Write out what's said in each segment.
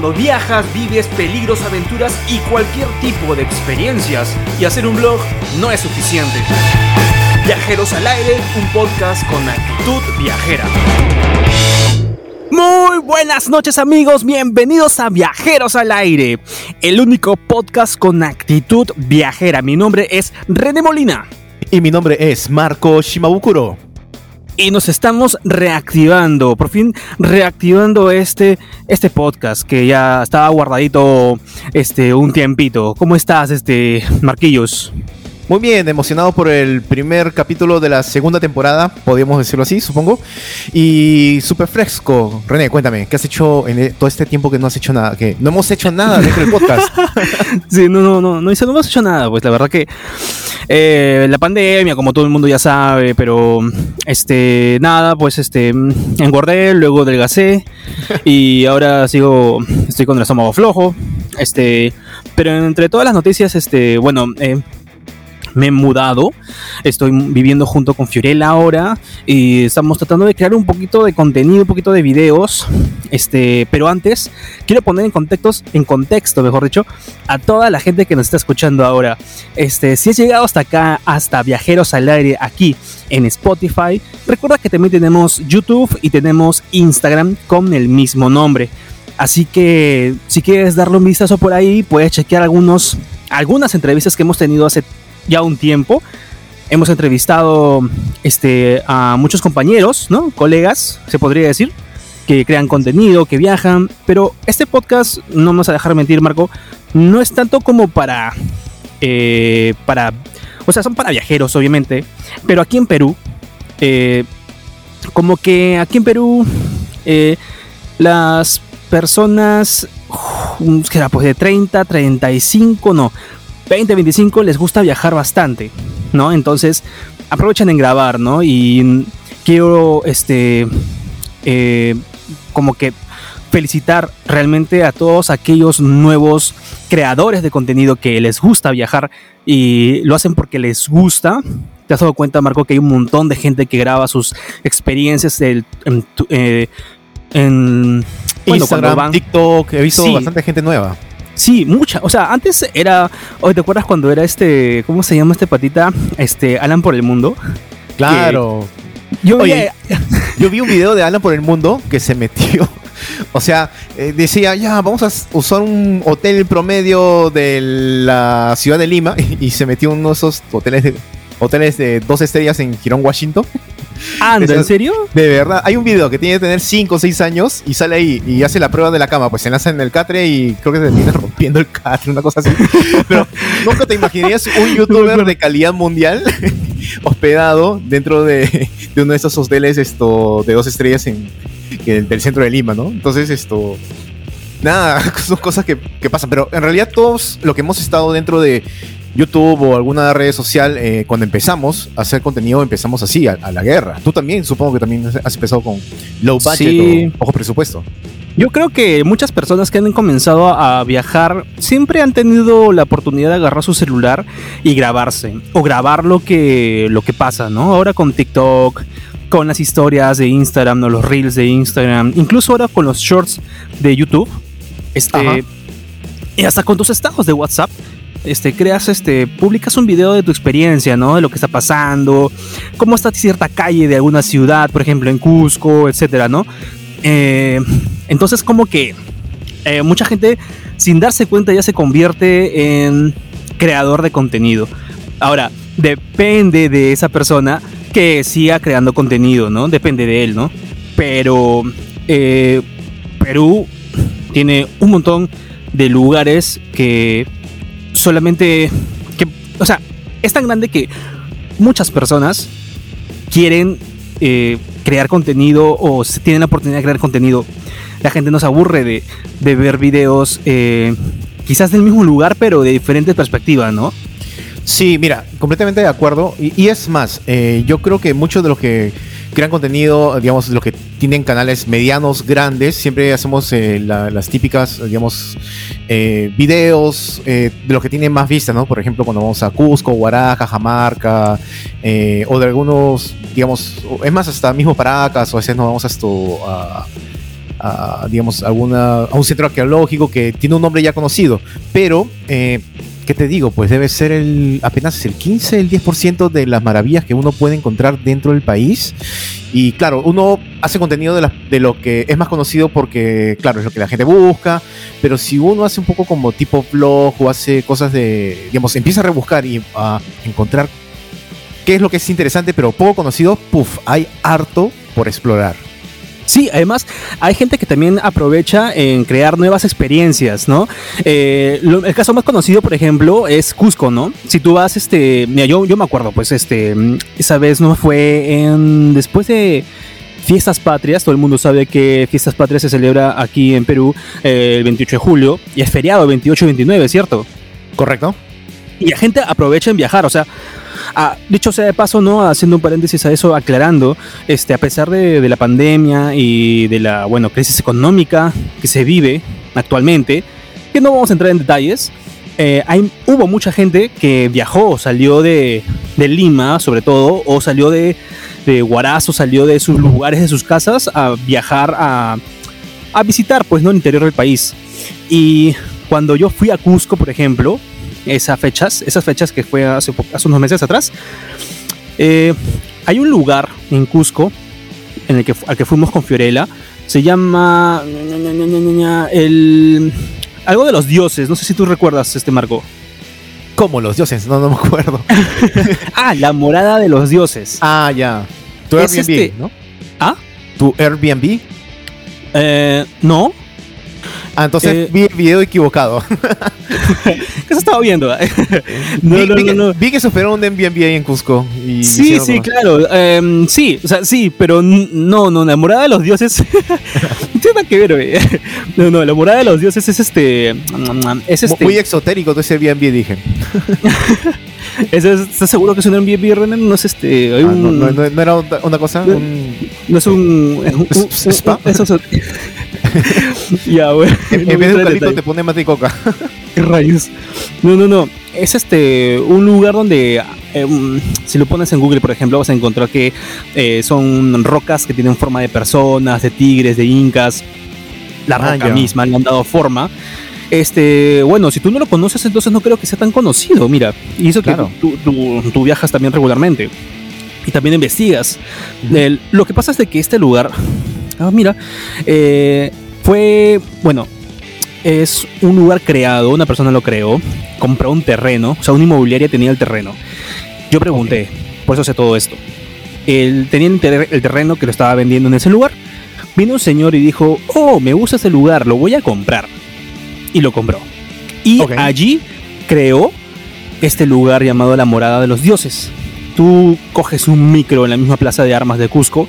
cuando viajas, vives peligros, aventuras y cualquier tipo de experiencias. Y hacer un blog no es suficiente. Viajeros al aire, un podcast con actitud viajera. Muy buenas noches amigos, bienvenidos a Viajeros al Aire, el único podcast con actitud viajera. Mi nombre es René Molina. Y mi nombre es Marco Shimabukuro. Y nos estamos reactivando, por fin reactivando este, este podcast que ya estaba guardadito este, un tiempito. ¿Cómo estás, este, Marquillos? Muy bien, emocionado por el primer capítulo de la segunda temporada, podríamos decirlo así, supongo. Y súper fresco. René, cuéntame, ¿qué has hecho en e-, todo este tiempo que no has hecho nada? Que no hemos hecho nada dentro del podcast. sí, no, no, no, no, no hemos hecho nada, pues la verdad que eh, la pandemia, como todo el mundo ya sabe, pero este, nada, pues este, engordé, luego delgacé y ahora sigo, estoy con el estómago flojo. Este, pero entre todas las noticias, este, bueno, eh, me he mudado, estoy viviendo junto con Fiorella ahora y estamos tratando de crear un poquito de contenido, un poquito de videos, este, pero antes quiero poner en contextos, en contexto, mejor dicho, a toda la gente que nos está escuchando ahora. Este, si has llegado hasta acá, hasta Viajeros al Aire aquí en Spotify, recuerda que también tenemos YouTube y tenemos Instagram con el mismo nombre. Así que si quieres darle un vistazo por ahí, puedes chequear algunos, algunas entrevistas que hemos tenido hace ya un tiempo. Hemos entrevistado este, a muchos compañeros, ¿no? Colegas, se podría decir, que crean contenido, que viajan. Pero este podcast, no vamos a dejar mentir, Marco, no es tanto como para. Eh, para. O sea, son para viajeros, obviamente. Pero aquí en Perú, eh, como que aquí en Perú, eh, las personas, que era pues de 30, 35, no, 20, 25 les gusta viajar bastante, ¿no? Entonces aprovechan en grabar, ¿no? Y quiero, este, eh, como que felicitar realmente a todos aquellos nuevos creadores de contenido que les gusta viajar y lo hacen porque les gusta. ¿Te has dado cuenta, Marco, que hay un montón de gente que graba sus experiencias en, eh, en Instagram, TikTok? He visto bastante gente nueva. Sí, mucha. O sea, antes era. ¿Te acuerdas cuando era este. ¿Cómo se llama este patita? Este. Alan por el mundo. Claro. Yo, vi, yo vi un video de Alan por el mundo que se metió. O sea, eh, decía, ya, vamos a usar un hotel promedio de la ciudad de Lima y, se metió en uno de esos hoteles de, hoteles de dos estrellas en Girón, Washington. Anda, ¿en serio? De verdad. Hay un video que tiene que tener 5 o 6 años y sale ahí y hace la prueba de la cama. Pues se enlaza en el catre y creo que se termina rompiendo el catre, una cosa así. Pero nunca te imaginarías un youtuber de calidad mundial hospedado dentro de, uno de esos hoteles esto, de dos estrellas en, del centro de Lima, ¿no? Entonces, esto. Nada, son cosas que, que pasan. Pero en realidad, todos lo que hemos estado dentro de YouTube o alguna red social, eh, cuando empezamos a hacer contenido, empezamos así, a, la guerra. Tú también, supongo que también has empezado con low budget o bajo presupuesto. Yo creo que muchas personas que han comenzado a viajar siempre han tenido la oportunidad de agarrar su celular y grabarse o grabar lo que, lo que pasa, ¿no? Ahora con TikTok, con las historias de Instagram, o los reels de Instagram, incluso ahora con los shorts de YouTube, este, y hasta con tus estados de WhatsApp este, creas, este, publicas un video de tu experiencia, ¿no? De lo que está pasando, cómo está cierta calle de alguna ciudad, por ejemplo, en Cusco, etcétera, ¿no? Eh, entonces, como que eh, mucha gente, sin darse cuenta, ya se convierte en creador de contenido. Ahora, depende de esa persona que siga creando contenido, ¿no? Depende de él, ¿no? Pero eh, Perú tiene un montón de lugares que solamente que, o sea, es tan grande que muchas personas quieren eh, crear contenido o tienen la oportunidad de crear contenido. La gente no se aburre de, ver videos eh, quizás del mismo lugar, pero de diferentes perspectivas, ¿no? Sí, mira, completamente de acuerdo. Y, es más, eh, yo creo que muchos de los que crean contenido, digamos, los que tienen canales medianos, grandes, siempre hacemos eh, las típicas, digamos, eh, videos de los que tienen más vista, ¿no? Por ejemplo, cuando vamos a Cusco, Huaraja, Jamarca, o de algunos, digamos, es más, hasta mismo Paracas, o a veces nos vamos hasta, a, digamos, alguna, a un centro arqueológico que tiene un nombre ya conocido. Pero, eh, ¿qué te digo? Pues debe ser el apenas el 15, el 10% de las maravillas que uno puede encontrar dentro del país. Y claro, uno hace contenido de, de lo que es más conocido porque, claro, es lo que la gente busca. Pero si uno hace un poco como tipo blog o hace cosas de, digamos, empieza a rebuscar y a encontrar qué es lo que es interesante, pero poco conocido, puff, hay harto por explorar. Sí, además hay gente que también aprovecha en crear nuevas experiencias, ¿no? Eh, el caso más conocido, por ejemplo, es Cusco, ¿no? Si tú vas, este, mira, yo, yo me acuerdo, pues, este, esa vez no fue en, después de Fiestas Patrias, todo el mundo sabe que Fiestas Patrias se celebra aquí en Perú eh, el 28 de julio y es feriado 28 y 29, ¿cierto? Correcto. Y la gente aprovecha en viajar, o sea, Ah, dicho sea de paso, ¿no? Haciendo un paréntesis a eso, aclarando, este, a pesar de, la pandemia y de la, bueno, crisis económica que se vive actualmente, que no vamos a entrar en detalles, eh, hay, hubo mucha gente que viajó, salió de, de Lima, sobre todo, o salió de, de Huarazo, salió de sus lugares, de sus casas, a viajar a, a visitar, pues, ¿no? El interior del país. Y cuando yo fui a Cusco, por ejemplo, esas fechas, esas fechas que fue hace, hace unos meses atrás. Eh, hay un lugar en Cusco en el que, al que fuimos con Fiorella. Se llama el algo de los dioses. No sé si tú recuerdas este Marco. ¿Cómo los dioses? No, no me acuerdo. ah, la morada de los dioses. Ah, ya. Tu Airbnb, este... ¿no? ¿Ah? ¿Tu Airbnb? Eh, no. Ah, entonces eh, vi el video equivocado. ¿Qué se estaba viendo? no, vi, no, vi, no, vi, que sufrieron un Airbnb ahí en Cusco. Y sí, sí, claro. Um, sí, o sea, sí, pero no, no, la morada de los dioses. no tiene nada que ver, No, no, la morada de los dioses es este. Es este... Muy exotérico todo ese Airbnb, dije. ¿Estás seguro que es un Airbnb, René? No es este. Ah, un... no, no, era una cosa. Un... No es un. ¿Spa? Eso es, ya, güey. En, vez de carrito te pone mate y coca. ¿Qué rayos? No, no, no. Es este un lugar donde eh, um, si lo pones en Google, por ejemplo, vas a encontrar que eh, son rocas que tienen forma de personas, de tigres, de incas. La ah, roca misma le han dado forma. Este, bueno, si tú no lo conoces, entonces no creo que sea tan conocido. Mira, y eso que tú, tú, viajas también regularmente y también investigas. lo que pasa es de que este lugar Ah, mira, eh, fue, bueno, es un lugar creado, una persona lo creó, compró un terreno, o sea, una inmobiliaria tenía el terreno. Yo pregunté, por eso sé todo esto. Él tenía el, terreno que lo estaba vendiendo en ese lugar. Vino un señor y dijo, oh, me gusta ese lugar, lo voy a comprar. Y lo compró. Y allí creó este lugar llamado la Morada de los Dioses. Tú coges un micro en la misma plaza de armas de Cusco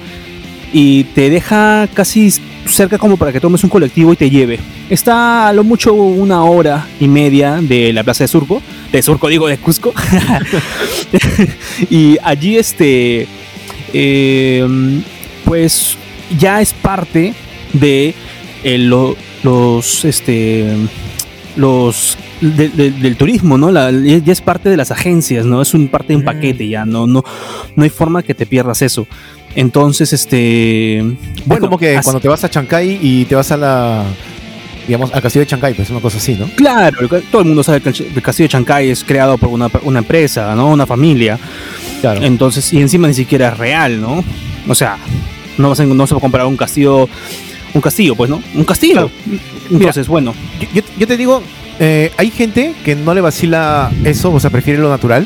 y te deja casi cerca como para que tomes un colectivo y te lleve. Está a lo mucho una hora y media de la plaza de Surco, de Surco digo de Cusco. y allí este, em, pues ya es parte de eh, los, este, los del turismo, ¿no? ya es parte de las agencias, ¿no? Es un parte de un paquete ya, no, no, no hay forma que te pierdas eso. Entonces, este. Bueno, como que cuando te vas a Chancay y te vas a la. Digamos, al castillo de Chancay, pues es una cosa así, ¿no? Claro, todo el mundo sabe que el castillo de Chancay es creado por una, una empresa, ¿no? Una familia. Claro. Entonces, y encima ni siquiera es real, ¿no? O sea, no vas a, no se va a comprar un castillo. Un castillo, pues, ¿no? Un castillo. Entonces, bueno. Yo, yo, te digo, eh, hay gente que no le vacila eso, o sea, prefiere lo natural.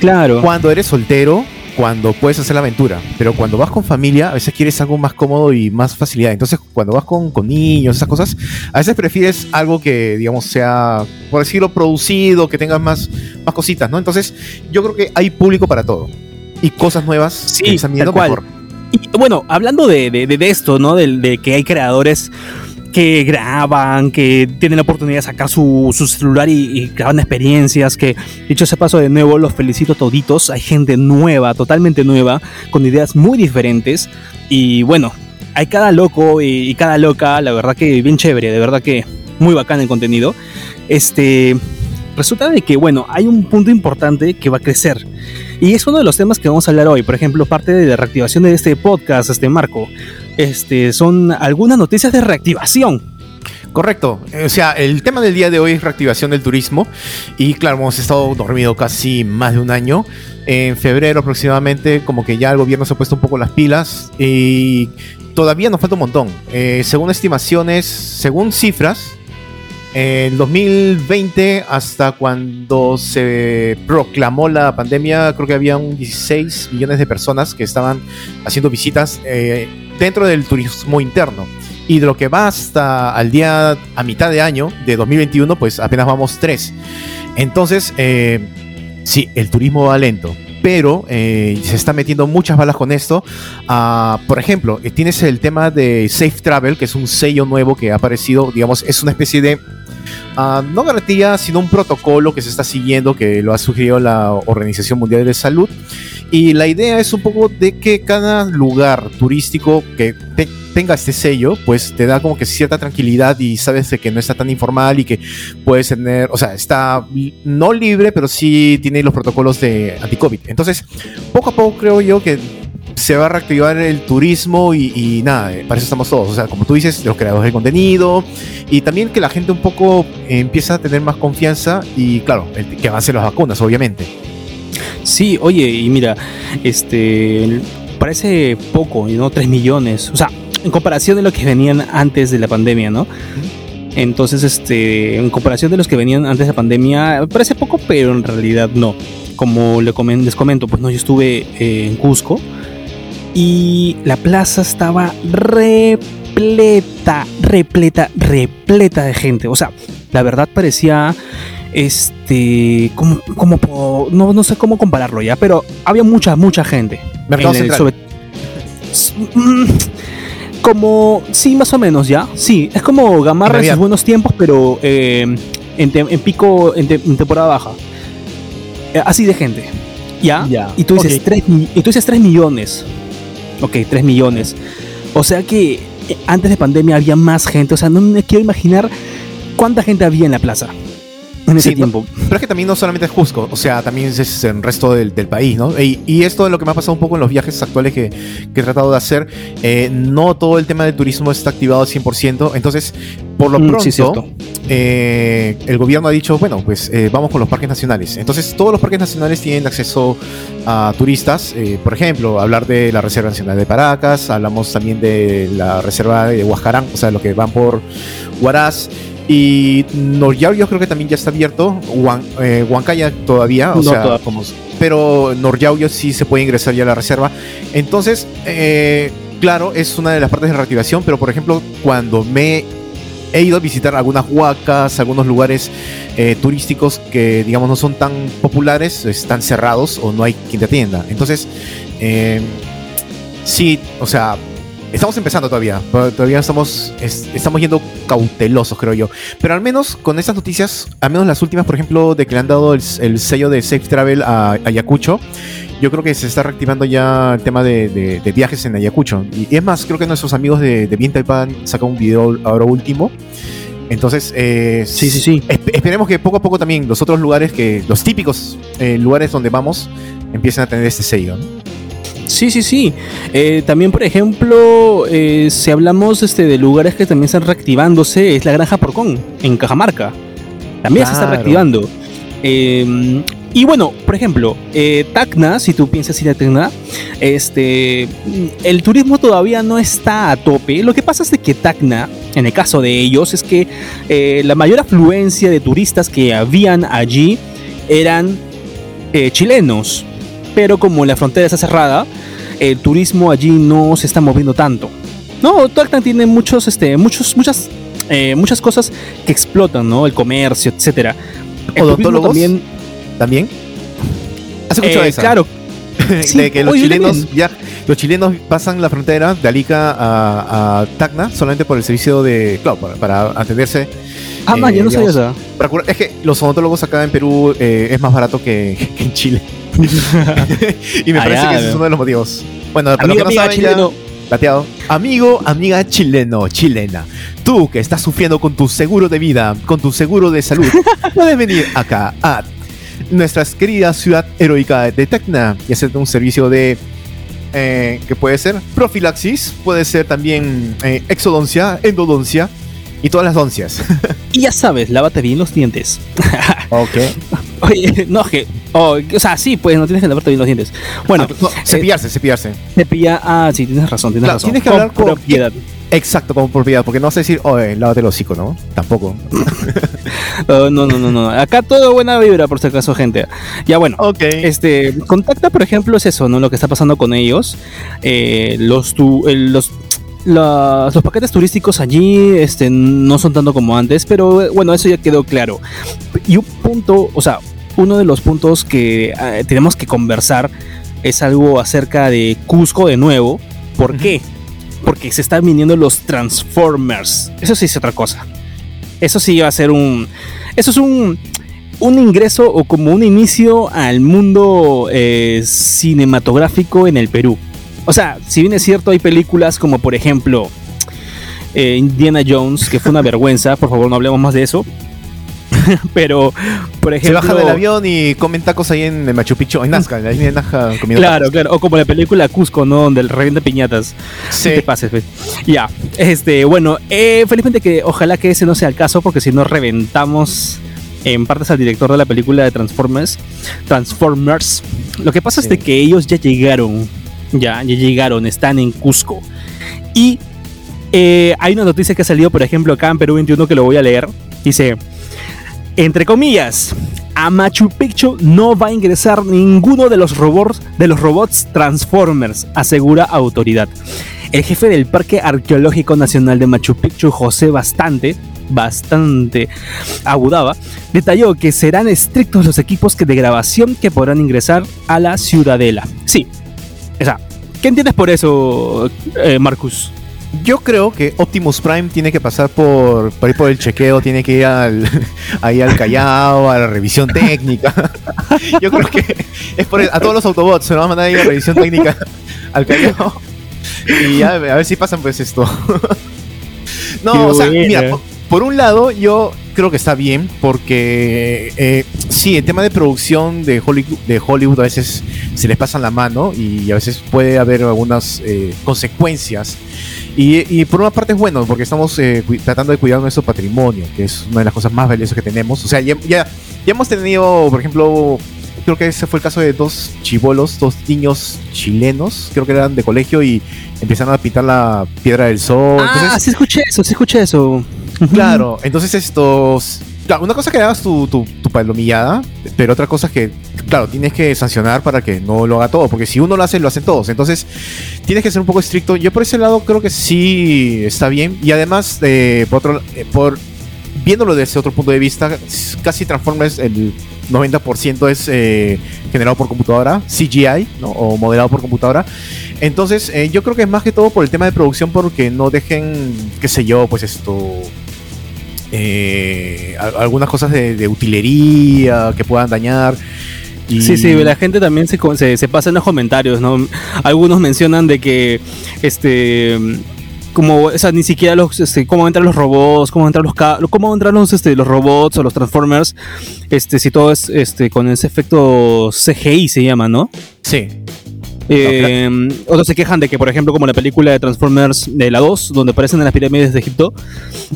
Claro. Cuando eres soltero, cuando puedes hacer la aventura, pero cuando vas con familia, a veces quieres algo más cómodo y más facilidad. Entonces, cuando vas con, con niños, esas cosas, a veces prefieres algo que, digamos, sea, por decirlo, producido, que tenga más, más cositas, ¿no? Entonces, yo creo que hay público para todo. Y cosas nuevas sí, que están mejor. Y, bueno, hablando de, de, esto, ¿no? De, de que hay creadores que graban, que tienen la oportunidad de sacar su, celular y, graban experiencias, que dicho ese paso de nuevo, los felicito toditos, hay gente nueva, totalmente nueva, con ideas muy diferentes y bueno, hay cada loco y, cada loca, la verdad que bien chévere, de verdad que muy bacán el contenido. Este, resulta de que, bueno, hay un punto importante que va a crecer. Y es uno de los temas que vamos a hablar hoy. Por ejemplo, parte de la reactivación de este podcast, este marco. Este, son algunas noticias de reactivación. Correcto. O sea, el tema del día de hoy es reactivación del turismo. Y claro, hemos estado dormido casi más de un año. En febrero aproximadamente, como que ya el gobierno se ha puesto un poco las pilas. Y todavía nos falta un montón. Eh, según estimaciones, según cifras, en 2020, hasta cuando se proclamó la pandemia, creo que había un 16 millones de personas que estaban haciendo visitas eh, dentro del turismo interno. Y de lo que va hasta al día, a mitad de año de 2021, pues apenas vamos tres. Entonces, eh, sí, el turismo va lento, pero eh, se está metiendo muchas balas con esto. Ah, por ejemplo, eh, tienes el tema de Safe Travel, que es un sello nuevo que ha aparecido, digamos, es una especie de Ah, no garantía, sino un protocolo que se está siguiendo, que lo ha sugerido la Organización Mundial de Salud. Y la idea es un poco de que cada lugar turístico que tenga este sello, pues te da como que cierta tranquilidad y sabes de que no está tan informal y que puedes tener, o sea, está no libre, pero sí tiene los protocolos de anti-COVID. Entonces, poco a poco creo yo que se va a reactivar el turismo y, nada, eh, para eso estamos todos. O sea, como tú dices, los creadores de contenido y también que la gente un poco empieza a tener más confianza y, claro, el, que avancen las vacunas, obviamente. Sí, oye, y mira, este parece poco, ¿no? 3 millones. O sea, en comparación de lo que venían antes de la pandemia, ¿no? Entonces, este, en comparación de los que venían antes de la pandemia, parece poco, pero en realidad no. Como les comento, pues no, yo estuve eh, en Cusco y la plaza estaba repleta, repleta, repleta de gente. O sea, la verdad parecía este como, como no, no sé cómo compararlo ya, pero había mucha, mucha gente. Mm, como, sí, más o menos ya. Sí, es como Gamarra en sus buenos tiempos, pero eh, en, pico, en, temporada baja. Eh, así de gente. ¿Ya? Y, tú dices y tú dices 3 millones ok, 3 millones. O sea que eh, antes de pandemia había más gente. O sea, no me quiero imaginar cuánta gente había en la plaza en ese tiempo. pero es que también no solamente es Cusco, o sea, también es el resto del, país, ¿no? Y, esto es lo que me ha pasado un poco en los viajes actuales que, he tratado de hacer. Eh, no todo el tema del turismo está activado al 100%, entonces, por lo mm, pronto, eh, el gobierno ha dicho, bueno, pues eh, vamos con los parques nacionales. Entonces, todos los parques nacionales tienen acceso a turistas. por ejemplo, hablar de la Reserva Nacional de Paracas, hablamos también de la Reserva de Huascarán, o sea, los que van por Huaraz. Y Noryao yo creo que también ya está abierto. Eh, Huancaya todavía, o sea, como, pero Noryao sí se puede ingresar ya a la reserva. Entonces, eh, claro, es una de las partes de reactivación, pero por ejemplo, cuando me he ido a visitar algunas huacas, algunos lugares eh, turísticos que, digamos, no son tan populares, están cerrados o no hay quien te atienda. Entonces, sí, o sea, Estamos empezando todavía, todavía estamos, estamos yendo cautelosos, creo yo. Pero al menos con estas noticias, al menos las últimas, por ejemplo, de que le han dado el, sello de Safe Travel a, Ayacucho, yo creo que se está reactivando ya el tema de, viajes en Ayacucho. Y, es más, creo que nuestros amigos de, de Pan sacan un video ahora último. Entonces, eh, sí, sí, sí. esperemos que poco a poco también los otros lugares, que los típicos eh, lugares donde vamos, empiecen a tener este sello. ¿no? Sí, sí, sí. Eh, también, por ejemplo, eh, si hablamos este, de lugares que también están reactivándose, es la Granja Porcón, en Cajamarca. También se está reactivando. Em, y bueno, por ejemplo, eh, Tacna, si tú piensas ir a Tacna, este, el turismo todavía no está a tope. Lo que pasa es que Tacna, en el caso de ellos, es que la mayor afluencia de turistas que habían allí eran chilenos pero como la frontera está cerrada, el turismo allí no se está moviendo tanto. No, Tacna tiene muchos, este, muchos, muchas, eh, muchas cosas que explotan, ¿no? El comercio, etcétera. ¿Odontólogos también. ¿También? ¿Has escuchado eh, eso? Claro. de que los chilenos, ya, los chilenos pasan la frontera de Alica a, Tacna solamente por el servicio de, claro, para, atenderse. Ah, eh, yo no sabía eso. es que los odontólogos acá en Perú eh, es más barato que en Chile. y me parece que ese es uno de los motivos. Bueno, para amigo, que no chileno. plateado. Amigo, amiga chileno, chilena. Tú que estás sufriendo con tu seguro de vida, con tu seguro de salud, puedes venir acá a nuestra querida ciudad heroica de Tacna y hacerte un servicio de eh, que puede ser profilaxis, puede ser también eh, exodoncia, endodoncia y todas las doncias. y ya sabes, lávate bien los dientes. ok. Oye, no, que. Oh, o sea, sí, pues no tienes que lavarte bien los dientes. Bueno, ah, no, cepillarse, cepillarse. Cepilla, ah, sí, tienes razón, tienes razón. Tienes que hablar con propiedad. Exacto, con propiedad, porque no vas a decir, oye, lávate el hocico, ¿no? Tampoco. no, no, no, no. Acá todo buena vibra, por si acaso, gente. Ya bueno, okay. este, contacta, por ejemplo, es eso, ¿no? Lo que está pasando con ellos. Eh, los, tu, los los paquetes turísticos allí este, no son tanto como antes, pero bueno, eso ya quedó claro. Y un punto, o sea, uno de los puntos que eh, tenemos que conversar es algo acerca de Cusco de nuevo. ¿Por qué? Porque se están viniendo los Transformers. Eso sí es otra cosa. Eso sí va a ser un... Eso es un, un ingreso o como un inicio al mundo eh, cinematográfico en el Perú. O sea, si bien es cierto, hay películas como por ejemplo eh, Indiana Jones, que fue una vergüenza, por favor no hablemos más de eso. Pero, por ejemplo. Se baja del avión y comen tacos ahí en Machu Picchu, en Nazca, en la línea de Nazca Claro, claro. O como la película Cusco, ¿no? Donde el de piñatas. Sí. te pases, pues. Ya. Este, bueno, eh, felizmente que ojalá que ese no sea el caso, porque si no reventamos en partes al director de la película de Transformers. Transformers. Lo que pasa es de que ellos ya llegaron ya, ya llegaron, están en Cusco. Y eh, hay una noticia que ha salido, por ejemplo, acá en Perú 21 que lo voy a leer. Dice, entre comillas, a Machu Picchu no va a ingresar ninguno de los robots, de los robots Transformers, asegura autoridad. El jefe del Parque Arqueológico Nacional de Machu Picchu, José Bastante, bastante agudaba, detalló que serán estrictos los equipos de grabación que podrán ingresar a la ciudadela. Sí, o sea, ¿qué entiendes por eso, eh, Marcus? Yo creo que Optimus Prime tiene que pasar por, por, ir por el chequeo, tiene que ir al, ahí al Callao, a la revisión técnica. Yo creo que es por a todos los Autobots se lo van a mandar ahí a la revisión técnica al Callao. Y a, a ver si pasan pues esto. No, o sea, mira, por un lado, yo creo que está bien porque eh, sí, el tema de producción de Hollywood, de Hollywood a veces se les pasa la mano y a veces puede haber algunas eh, consecuencias. Y, por una parte es bueno porque estamos eh, tratando de cuidar nuestro patrimonio, que es una de las cosas más valiosas que tenemos. O sea, ya, ya, hemos tenido, por ejemplo, creo que ese fue el caso de dos chivolos, dos niños chilenos, creo que eran de colegio y empezaron a pintar la piedra del sol. Ah, sí escuché eso, sí escuché eso. Claro, entonces estos... una cosa que hagas tu, tu, palomillada, pero otra cosa es que, claro, tienes que sancionar para que no lo haga todo, porque si uno lo hace, lo hacen todos. Entonces, tienes que ser un poco estricto. Yo por ese lado creo que sí está bien. Y además, eh, por, otro, eh, por viéndolo desde otro punto de vista, casi Transformers el 90% es eh, generado por computadora, CGI, ¿no? o modelado por computadora. Entonces, yo creo que es más que todo por el tema de producción, porque no dejen, qué sé yo, pues esto, eh, algunas cosas de, utilería que puedan dañar. Sí, sí, la gente también se, se, pasa en los comentarios, ¿no? Algunos mencionan de que, este, como, o sea, ni siquiera los, este, cómo entran los robots, cómo entran los, cómo entran los, este, los robots o los transformers, este, si todo es, este, con ese efecto CGI se llama, ¿no? Sí. Eh, otros se quejan de que, por ejemplo, como la película de Transformers de la 2, donde aparecen en las pirámides de Egipto,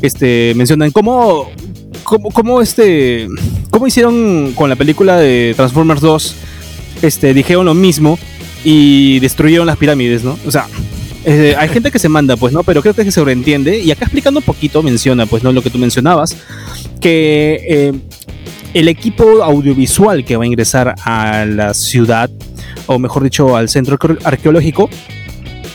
este, mencionan cómo, cómo, cómo, este, cómo hicieron con la película de Transformers 2, este, dijeron lo mismo y destruyeron las pirámides, ¿no? O sea, eh, hay gente que se manda, pues, ¿no? Pero creo que se sobreentiende. Y acá explicando un poquito, menciona, pues, ¿no? Lo que tú mencionabas, que eh, el equipo audiovisual que va a ingresar a la ciudad o mejor dicho al centro arqueológico,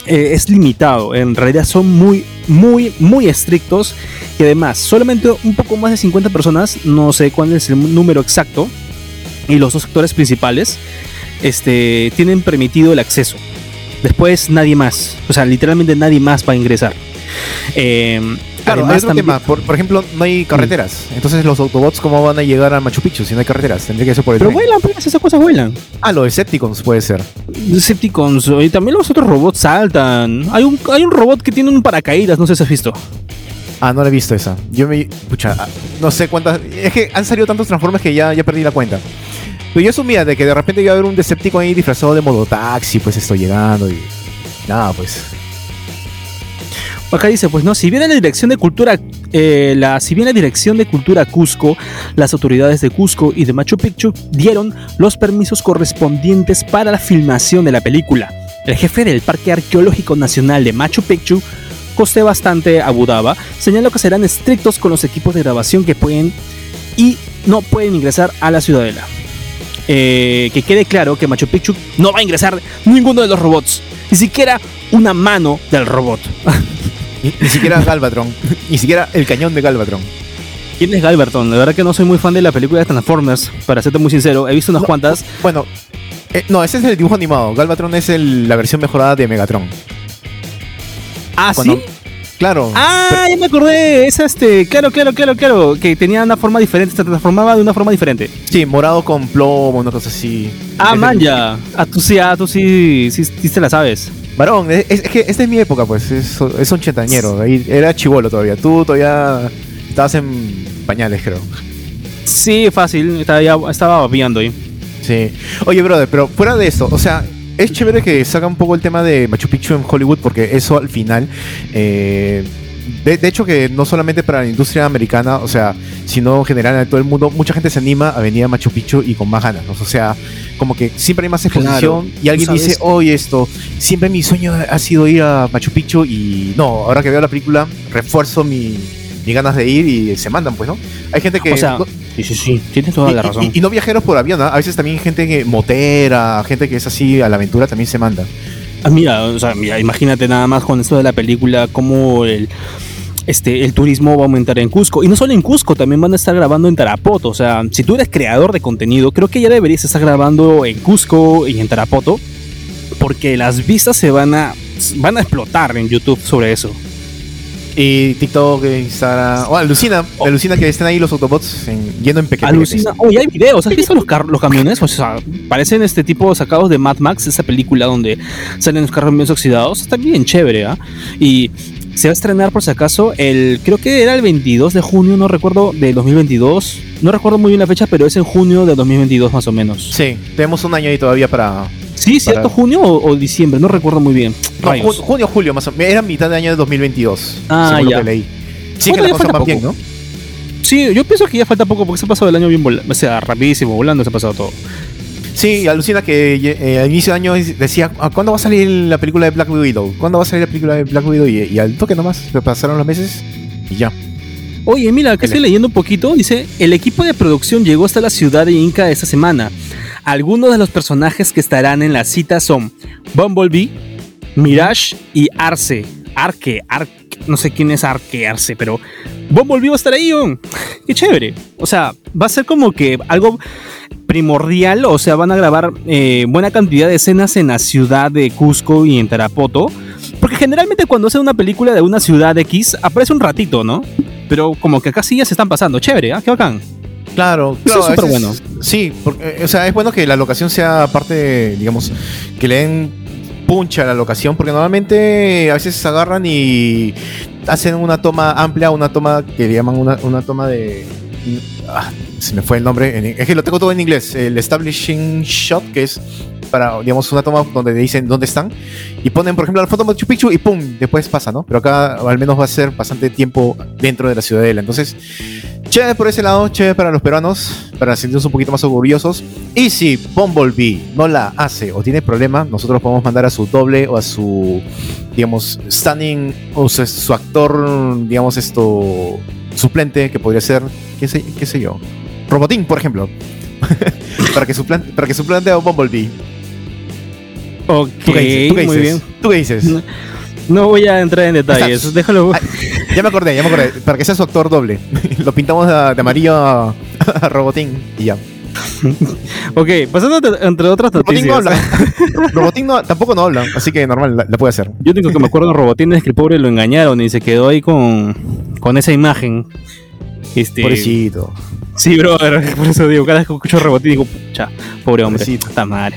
eh, es limitado. En realidad son muy, muy, muy estrictos. Y además, solamente un poco más de 50 personas, no sé cuál es el número exacto, y los dos sectores principales, este, tienen permitido el acceso. Después nadie más, o sea, literalmente nadie más va a ingresar. Eh, Claro, hay otro tema. Por, ejemplo, no hay carreteras. Entonces, los Autobots, ¿cómo van a llegar a Machu Picchu si no hay carreteras? Tendría que ser por el Pero vuelan, pues, esas cosas vuelan. Ah, los Decepticons puede ser. Decepticons. Y también los otros robots saltan. Hay un, hay un robot que tiene un paracaídas, no sé si has visto. Ah, no lo he visto esa. Yo me. Pucha, ah, no sé cuántas. Es que han salido tantos Transformers que ya, ya perdí la cuenta. Pero yo asumía de que de repente iba a haber un Decepticon ahí disfrazado de modo taxi, pues estoy llegando y Nada, pues. Acá dice, pues no, si bien en la dirección de cultura, eh, la, si bien la dirección de cultura Cusco, las autoridades de Cusco y de Machu Picchu dieron los permisos correspondientes para la filmación de la película. El jefe del Parque Arqueológico Nacional de Machu Picchu, José Bastante Abudaba, señaló que serán estrictos con los equipos de grabación que pueden y no pueden ingresar a la ciudadela. Eh, que quede claro que Machu Picchu no va a ingresar ninguno de los robots, ni siquiera una mano del robot. Ni, ni siquiera Galvatron. ni siquiera el cañón de Galvatron. ¿Quién es Galverton? La verdad que no soy muy fan de la película de Transformers, para serte muy sincero. He visto unas No, cuantas. Bueno, eh, no, ese es el dibujo animado. Galvatron es el- la versión mejorada de Megatron. Ah, Cuando- ¿sí? Claro. Ah, ya me acordé. Es este, claro, claro, claro, claro. Que tenía una forma diferente, se transformaba de una forma diferente. Sí, morado con plomo, una cosa así. Ah, Es man, ya. Ah, tú sí, ah, tú sí, sí, sí te la sabes. Varón, es, es que esta es mi época, pues. Es, es un chetañero. Ahí Era chivolo todavía. Tú todavía estabas en pañales, creo. Sí, fácil. Estaba, ya, estaba ahí. Sí. Oye, brother, pero fuera de esto, o sea, es chévere que saca un poco el tema de Machu Picchu en Hollywood, porque eso al final. eh, de, de hecho, que no solamente para la industria americana, o sea, sino en general en todo el mundo, mucha gente se anima a venir a Machu Picchu y con más ganas, ¿no? O sea, como que siempre hay más exposición Claro. y alguien dice, oye, esto, siempre mi sueño ha sido ir a Machu Picchu y no, ahora que veo la película, refuerzo mi, mis ganas de ir y se mandan, pues, ¿no? Hay gente que. O sea, no- sí, sí, sí. Tienes toda y, la razón. y- y no viajeros por avión, ¿ah? a veces también gente que motera, gente que es así a la aventura también se manda. Ah, mira, o sea, mira, imagínate nada más con esto de la película, cómo el, este, el turismo va a aumentar en Cusco. Y no solo en Cusco, también van a estar grabando en Tarapoto. O sea, si tú eres creador de contenido, creo que ya deberías estar grabando en Cusco y en Tarapoto, porque las vistas se van a, van a explotar en YouTube sobre eso. Y TikTok, Instagram. Oh, alucina, alucina que estén ahí los Autobots en, yendo en pequeños. Alucina. Oh, y hay videos. ¿Has visto los, car- los camiones? O sea, parecen este tipo sacados de Mad Max, esa película donde salen los carros bien oxidados. Está bien chévere, ¿ah? Y se va a estrenar, por si acaso, el. Creo que era el 22 de junio, no recuerdo, de 2022. No recuerdo muy bien la fecha, pero es en junio de 2022 más o menos. Sí, tenemos un año ahí todavía para. Sí, ¿cierto? Para- ¿Junio o, o diciembre? No recuerdo muy bien. No, ju- junio, julio, más o menos. Era mitad de año de 2022. Ah, según lo ya. que leí. Sí, Bueno, que. Sí, yo pienso que ya falta poco porque se ha pasado el año bien volando. O sea, rapidísimo, volando se ha pasado todo. Sí, alucina que eh, al inicio de año decía, "Ah, ¿cuándo va a salir la película de Black Widow? ¿Cuándo va a salir la película de Black Widow? Y, y al toque nomás, se pasaron los meses y ya. Oye, mira, Dale. estoy leyendo un poquito. Dice, el equipo de producción llegó hasta la ciudad de Inca esta semana. Algunos de los personajes que estarán en la cita son Bumblebee, Mirage y Arce. Arque, Arque, no sé quién es Arque, Arce, pero Bumblebee va a estar ahí, weón. Qué chévere. O sea, va a ser como que algo primordial, o sea, van a grabar eh, buena cantidad de escenas en la ciudad de Cusco y en Tarapoto. Porque generalmente cuando hacen una película de una ciudad X, aparece un ratito, ¿no? Pero como que acá sí ya se están pasando. Chévere, ¿ah? Qué bacán. Claro, Eso claro, es súper bueno. Sí, porque, eh, o sea, es bueno que la locación sea parte, digamos, que le den puncha a la locación, porque normalmente a veces se agarran y hacen una toma amplia, una toma que le llaman una, una toma de... ah, se me fue el nombre, en- es que lo tengo todo en inglés, el establishing shot, que es para, digamos, una toma donde dicen dónde están, y ponen, por ejemplo, la foto de Machu Picchu y ¡pum! Después pasa, ¿no? Pero acá al menos va a ser bastante tiempo dentro de la ciudadela, entonces... Chévere por ese lado, chévere para los peruanos, para sentirnos un poquito más orgullosos. Y si Bumblebee no la hace o tiene problema, nosotros podemos mandar a su doble o a su, digamos, standing, o su actor, digamos, esto, suplente, que podría ser, qué sé, qué sé yo, Robotín, por ejemplo. para, que suplante, para que suplante a Bumblebee. Ok, ¿Tú qué dices? ¿Tú qué muy dices? bien. ¿Tú qué dices? No, no voy a entrar en detalles. Está- Déjalo. Ay, Ya me acordé, ya me acordé. Para que sea su actor doble. Lo pintamos de, de amarillo a, a Robotín y ya. Ok, pasando entre- otras Robotín no habla. Robotín no- tampoco no habla, así que normal, la, la puede hacer. Yo único que me acuerdo de Robotín es que el pobre lo engañaron y se quedó ahí con, con esa imagen. Este, Pobrecito. Sí, brother, por eso digo, cada vez que escucho Robotín digo, pucha, pobre hombre, está madre.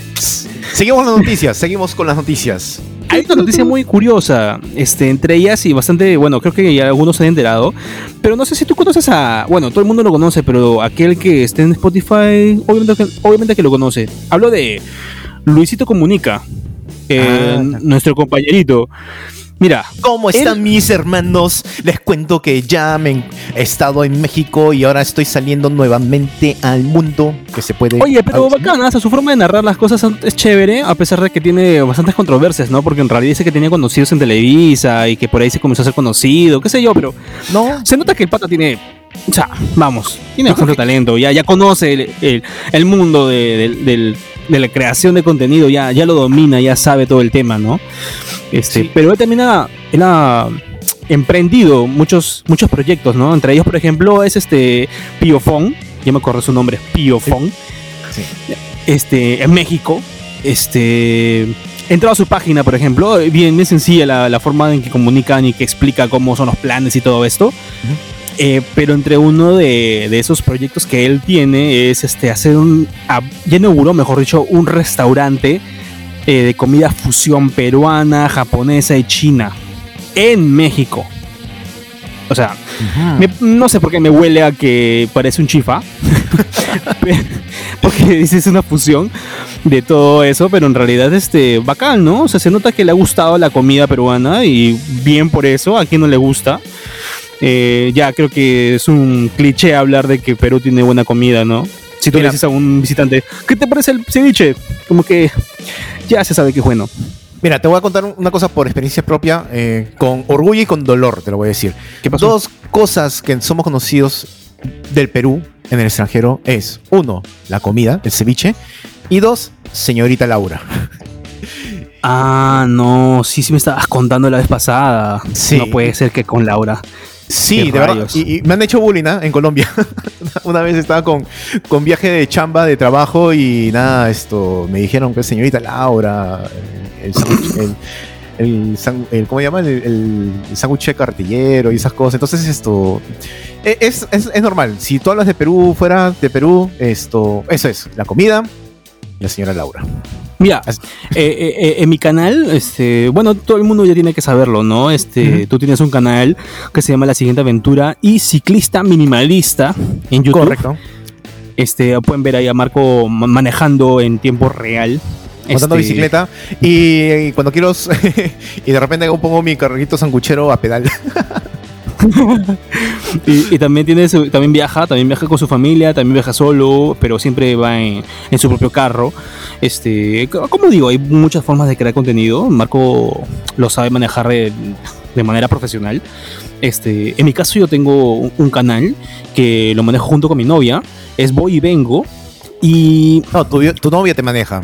Seguimos las noticias, seguimos con las noticias. Hay una noticia muy curiosa, este, entre ellas y bastante, bueno, creo que ya algunos se han enterado, pero no sé si tú conoces a, bueno, todo el mundo lo conoce, pero aquel que esté en Spotify, obviamente que, obviamente que lo conoce. Hablo de Luisito Comunica. eh, Ah. nuestro compañerito. Mira, ¿Cómo están Él- mis hermanos? Les cuento que ya me he estado en México y ahora estoy saliendo nuevamente al mundo que se puede. Oye, pero bacana, su forma de narrar las cosas es chévere, a pesar de que tiene bastantes controversias, ¿no? Porque en realidad dice que tenía conocidos en Televisa y que por ahí se comenzó a ser conocido, qué sé yo, pero No, se nota que el pata tiene. O sea, vamos, tiene bastante talento, ya, ya conoce el, el- el mundo de, del- del- de la creación de contenido, ya, ya lo domina, ya sabe todo el tema, ¿no? Este, Sí. Pero él también ha, él ha emprendido muchos, muchos proyectos, ¿no? Entre ellos, por ejemplo, es este Piofón, ya me acuerdo su nombre, Piofón, Sí. este, en México, este... Entró a su página, por ejemplo, bien, bien sencilla la, la forma en que comunican y que explica cómo son los planes y todo esto. Eh, pero entre uno de, de esos proyectos que él tiene es este hacer un. ya inauguró, mejor dicho, un restaurante eh, de comida fusión peruana, japonesa y china en México. O sea, me- no sé por qué me huele a que parece un chifa. Porque dice es una fusión de todo eso, pero en realidad este bacán, ¿no? O sea, se nota que le ha gustado la comida peruana y bien por eso, a quien no le gusta. Eh, ya creo que es un cliché hablar de que Perú tiene buena comida, ¿no? Si tú Mira. le dices a un visitante, ¿qué te parece el ceviche? Como que ya se sabe que es bueno. Mira, te voy a contar una cosa por experiencia propia, eh, con orgullo y con dolor, te lo voy a decir. ¿Qué pasó? Dos cosas que somos conocidos del Perú en el extranjero es, uno, la comida, el ceviche, y dos, señorita Laura. Ah, no, sí, sí me estabas contando la vez pasada. Sí. No puede ser que con Laura. Sí, de verdad. Y, y me han hecho bullying ¿ah? en Colombia. Una vez estaba con, con viaje de chamba, de trabajo, y nada, esto, me dijeron que señorita Laura, el, el, el, el- ¿cómo se llama? El, sándwich de cartillero y esas cosas. Entonces esto, e- es, es, es normal. Si tú hablas de Perú, fuera de Perú, esto, eso es, la comida la señora Laura. Mira, eh, eh, eh, en mi canal, este, bueno, todo el mundo ya tiene que saberlo, ¿no? Este, tú tienes un canal que se llama La Siguiente Aventura y Ciclista Minimalista en YouTube. Correcto. Este, pueden ver ahí a Marco ma- manejando en tiempo real. Montando Este, bicicleta y, y cuando quiero y de repente pongo mi carrito sanguchero a pedal. Y, y también tiene su- también viaja, también viaja con su familia, también viaja solo, pero siempre va en, en su propio carro. Este, como digo, hay muchas formas de crear contenido. Marco lo sabe manejar de, de manera profesional. Este, en mi caso yo tengo un, un canal que lo manejo junto con mi novia, es Voy y Vengo. Y No, tu, tu novia te maneja.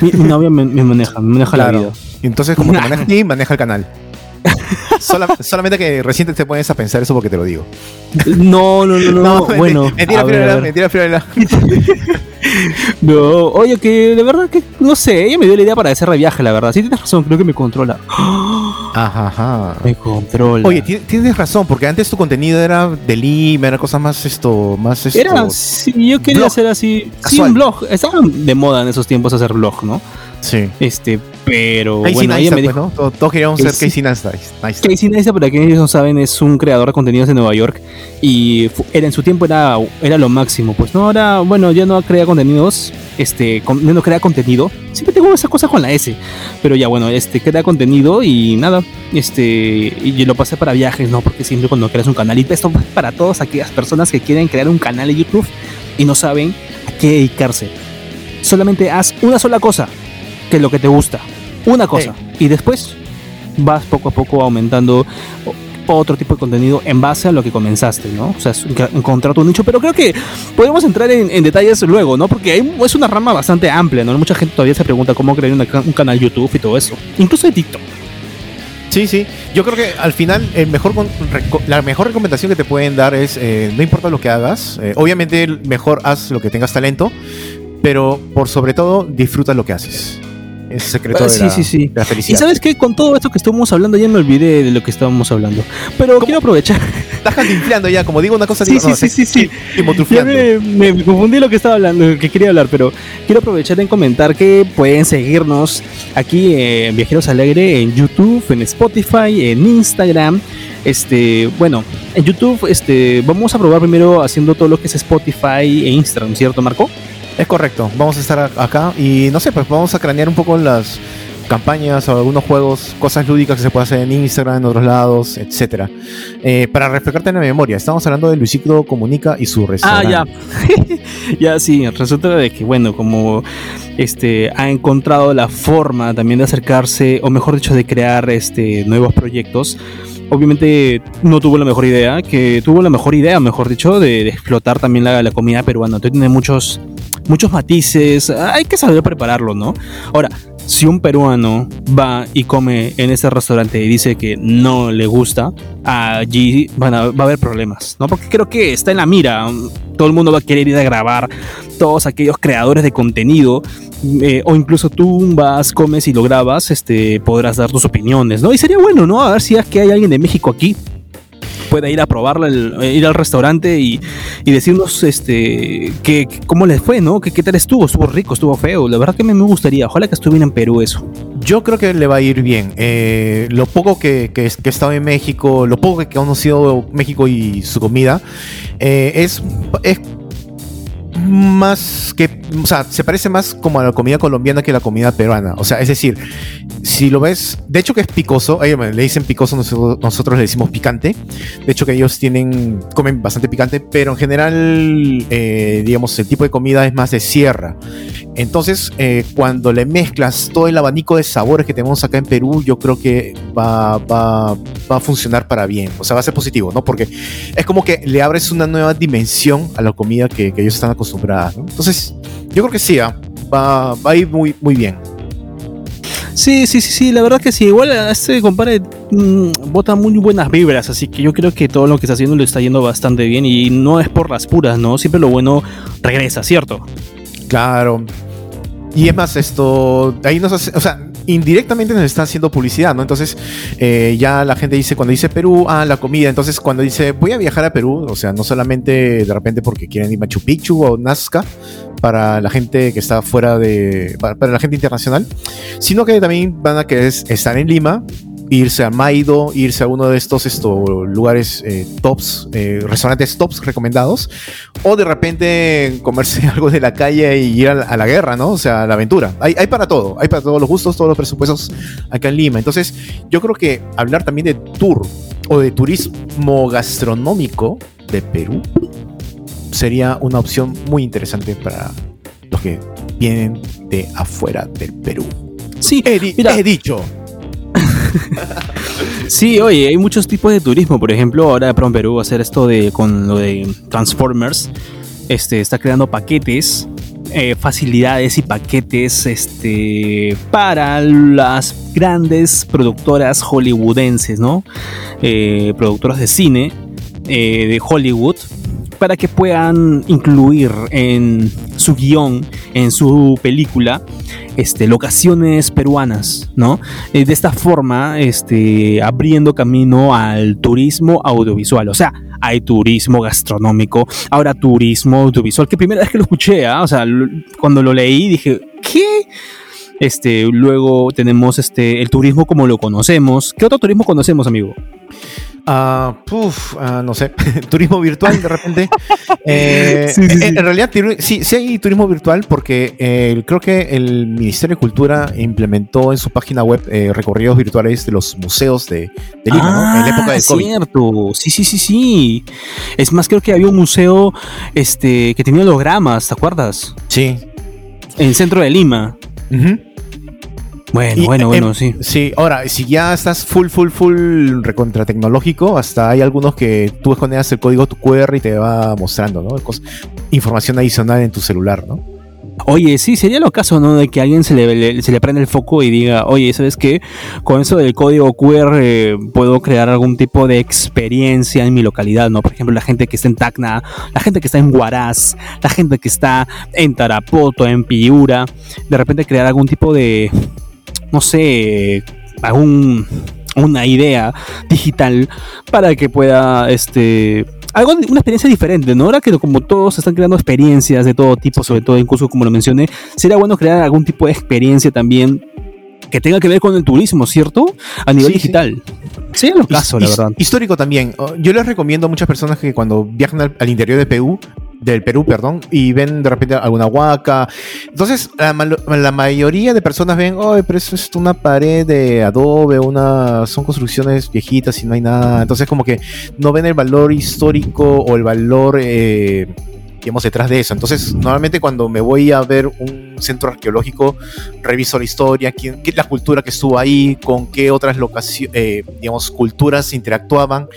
mi, mi novia me, me maneja, me maneja la Claro. vida. Entonces, como te maneja a ti, maneja el canal. Sola- solamente que recién te pones a pensar eso porque te lo digo. No, no, no, no. menti- bueno, mentira, Fiorella, mentira, Fiorella. No, oye, que de verdad que no sé, ella me dio la idea para hacer de viaje, la verdad. Sí, tienes razón, creo que me controla. Ajá, ajá. Me controla. Oye, ti- tienes razón, porque antes tu contenido era de Lima, era cosa más esto, más esto. era, sí, yo quería blog. hacer así. Sí, Casual. un blog. Estaba de moda en esos tiempos hacer blog, ¿no? Sí. Este, pero Casey bueno, Neistat, pues. ¿no? Todos, todos queríamos ser Casey- Casey Neistat. Neistat. Casey Neistat, para quienes no saben, es un creador de contenidos de Nueva York y era en su tiempo era, era lo máximo. Pues no, ahora, bueno, ya no crea contenidos, este, con- no crea contenido. Siempre tengo esas cosas con la S, pero ya bueno, este, crea contenido y nada, este, y lo pasé para viajes, ¿no? Porque siempre cuando creas un canal, y esto es para todas aquellas personas que quieren crear un canal de YouTube y no saben a qué dedicarse. Solamente haz una sola cosa, que lo que te gusta. Una cosa. Y después vas poco a poco aumentando otro tipo de contenido en base a lo que comenzaste, ¿no? O sea, encontrar tu nicho. Pero creo que podemos entrar en, en detalles luego, ¿no? Porque hay- es una rama bastante amplia, ¿no? Mucha gente todavía se pregunta cómo crear una un canal YouTube y todo eso. Incluso de TikTok. Sí, sí. Yo creo que al final el mejor la mejor recomendación que te pueden dar es eh, no importa lo que hagas, eh, obviamente mejor haz lo que tengas talento, pero por sobre todo disfruta lo que haces. Es el secreto Ah, de, sí, la, sí, sí. de la Y felicidad. sabes qué, con todo esto que estuvimos hablando, ya me olvidé de lo que estábamos hablando. Pero quiero aprovechar. Estás cantinfleando ya, como digo una cosa, Sí, digo, sí, no, sí, sí, sí. me, me confundí lo que estaba hablando, que quería hablar, pero quiero aprovechar en comentar que pueden seguirnos aquí en Viajeros Alegre en YouTube, en Spotify, en Instagram. Este, bueno, en YouTube, este, vamos a probar primero haciendo todo lo que es Spotify e Instagram, ¿cierto, Marco? Es correcto, vamos a estar acá y no sé, pues vamos a cranear un poco las, campañas o algunos juegos, cosas lúdicas que se puede hacer en Instagram, en otros lados, etcétera. Eh, para refrescarte en la memoria, estamos hablando de Luisito Comunica y su restaurante. Ah, ya. ya sí, resulta de que, bueno, como este ha encontrado la forma también de acercarse, o mejor dicho, de crear este nuevos proyectos obviamente no tuvo la mejor idea, que tuvo la mejor idea, mejor dicho, de, explotar también la, la, comida peruana. Entonces tiene muchos, muchos matices, hay que saber prepararlo, ¿no? Ahora, si un peruano va y come en ese restaurante y dice que no le gusta, allí va a haber problemas, ¿no? Porque creo que está en la mira. Todo el mundo va a querer ir a grabar, todos aquellos creadores de contenido, eh, o incluso tú vas, comes y lo grabas, este, podrás dar tus opiniones, ¿no? Y sería bueno, ¿no? A ver si es que hay alguien de México aquí pueda ir a probarlo, eh, ir al restaurante y, decirnos este que, cómo les fue, ¿no? Que qué tal estuvo, estuvo rico, estuvo feo. La verdad que me, me gustaría, ojalá que estuviera en Perú eso. Yo creo que le va a ir bien. Eh, lo poco que, que, he estado en México, lo poco que he conocido México y su comida, eh, es, es más que, o sea, se parece más como a la comida colombiana que a la comida peruana. O sea, es decir, si lo ves, de hecho que es picoso, ellos le dicen picoso, nosotros, le decimos picante. De hecho que ellos tienen, comen bastante picante, pero en general, eh, digamos, el tipo de comida es más de sierra. Entonces, eh, cuando le mezclas todo el abanico de sabores que tenemos acá en Perú, yo creo que va, va, va a funcionar para bien. O sea, va a ser positivo, ¿no? Porque es como que le abres una nueva dimensión a la comida que, ellos están acostumbrados, ¿no? Entonces, yo creo que sí, ¿ah? va, va a ir muy, muy bien. Sí, sí, sí, sí, la verdad que sí. Igual a este compadre mm, bota muy buenas vibras, así que yo creo que todo lo que está haciendo le está yendo bastante bien y no es por las puras, ¿no? Siempre lo bueno regresa, ¿cierto? Claro. Y es más, esto, ahí nos hace, o sea, indirectamente nos está haciendo publicidad, ¿no? Entonces, eh, ya la gente dice, cuando dice Perú, ah, la comida. Entonces, cuando dice, voy a viajar a Perú, o sea, no solamente de repente porque quieren ir a Machu Picchu o Nazca, para la gente que está fuera de. Para, la gente internacional, sino que también van a querer estar en Lima, irse a Maido, irse a uno de estos, estos lugares eh, tops, eh, restaurantes tops recomendados, o de repente comerse algo de la calle y ir a la, guerra, ¿no? O sea, a la aventura. Hay, hay, para todo, hay para todos los gustos, todos los presupuestos acá en Lima. Entonces, yo creo que hablar también de tour o de turismo gastronómico de Perú sería una opción muy interesante para los que vienen de afuera del Perú. Sí, he, dicho. sí, oye, hay muchos tipos de turismo. Por ejemplo, ahora Prom Perú va a hacer esto de con lo de Transformers. Este está creando paquetes, eh, facilidades y paquetes este, para las grandes productoras hollywoodenses, ¿no? Eh, productoras de cine eh, de Hollywood para que puedan incluir en su guion, en su película, este, locaciones peruanas, ¿no? Eh, de esta forma, este, abriendo camino al turismo audiovisual. O sea, hay turismo gastronómico, ahora turismo audiovisual, que primera vez que lo escuché, ¿ah? o sea, cuando lo leí dije, ¿qué? Este, luego tenemos este, el turismo como lo conocemos. ¿Qué otro turismo conocemos, amigo? Uh, no sé, turismo virtual de repente. Eh, en, realidad, sí, sí hay turismo virtual porque eh, creo que el Ministerio de Cultura implementó en su página web eh, recorridos virtuales de los museos de, Lima, En la época del ah, cierto. Sí, sí, sí, sí. Es más, creo que había un museo este, que tenía hologramas, ¿te acuerdas? Sí. En el centro de Lima. Bueno, bueno, em, bueno, sí. Sí, ahora, si ya estás full, full, full recontra tecnológico, hasta hay algunos que tú escondes el código tu QR y te va mostrando, ¿no? información adicional en tu celular, ¿no? Oye, sí, sería lo caso, ¿no? De que alguien se le, se le prende el foco y diga, oye, ¿sabes qué? Con eso del código QR eh, puedo crear algún tipo de experiencia en mi localidad, ¿no? Por ejemplo, la gente que está en Tacna, la gente que está en Huaraz, la gente que está en Tarapoto, en Piura, de repente crear algún tipo de, no sé, algún, una idea digital para que pueda, este, algo, una experiencia diferente, ¿no? Ahora que como todos están creando experiencias de todo tipo, sobre todo incluso como lo mencioné, sería bueno crear algún tipo de experiencia también que tenga que ver con el turismo, ¿cierto? A nivel digital. Sí, los casos, la verdad. Histórico también. Oh, yo les recomiendo a muchas personas que cuando viajan al, interior de Perú, del Perú, perdón, y ven de repente alguna huaca. Entonces, la, mayoría de personas ven, oh, pero eso es una pared de adobe, una, son construcciones viejitas y no hay nada. Entonces, como que no ven el valor histórico o el valor, eh, detrás de eso. Entonces, normalmente cuando me voy a ver un centro arqueológico, reviso la historia, quién, la cultura que estuvo ahí, con qué otras locaciones, digamos, culturas interactuaban.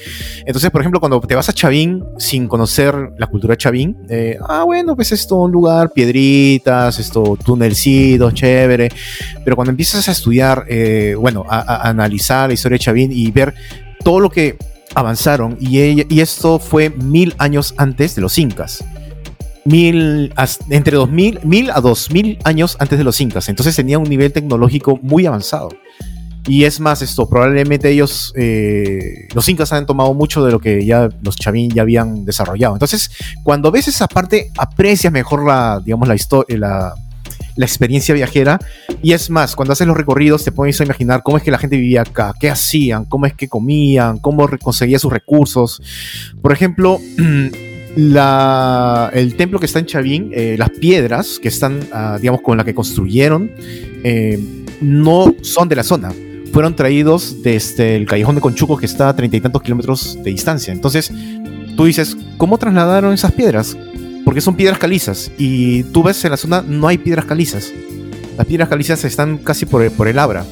Entonces, por ejemplo, cuando te vas a Chavín sin conocer la cultura de Chavín, eh, ah, bueno, pues esto, un lugar, piedritas, esto, tunelcitos, chévere. Pero cuando empiezas a estudiar, eh, bueno, a, analizar la historia de Chavín y ver todo lo que avanzaron, y esto fue mil años antes de los incas. Mil, entre 2000, mil a 2000 años antes de los incas. Entonces tenía un nivel tecnológico muy avanzado. Y es más, esto, probablemente ellos, eh, los incas han tomado mucho de lo que ya los chavín ya habían desarrollado. Entonces, cuando ves esa parte, aprecias mejor la, digamos, la historia, la, la experiencia viajera. Y es más, cuando haces los recorridos, te pones a imaginar cómo es que la gente vivía acá, qué hacían, cómo es que comían, cómo conseguía sus recursos. Por ejemplo, la, el templo que está en Chavín, eh, las piedras que están, ah, digamos, con la que construyeron, eh, no son de la zona. Fueron traídos desde el callejón de Conchuco que está a treinta y tantos kilómetros de distancia. Entonces, tú dices, ¿cómo trasladaron esas piedras? Porque son piedras calizas. Y tú ves en la zona no hay piedras calizas. Las piedras calizas están casi por el, por el Abra.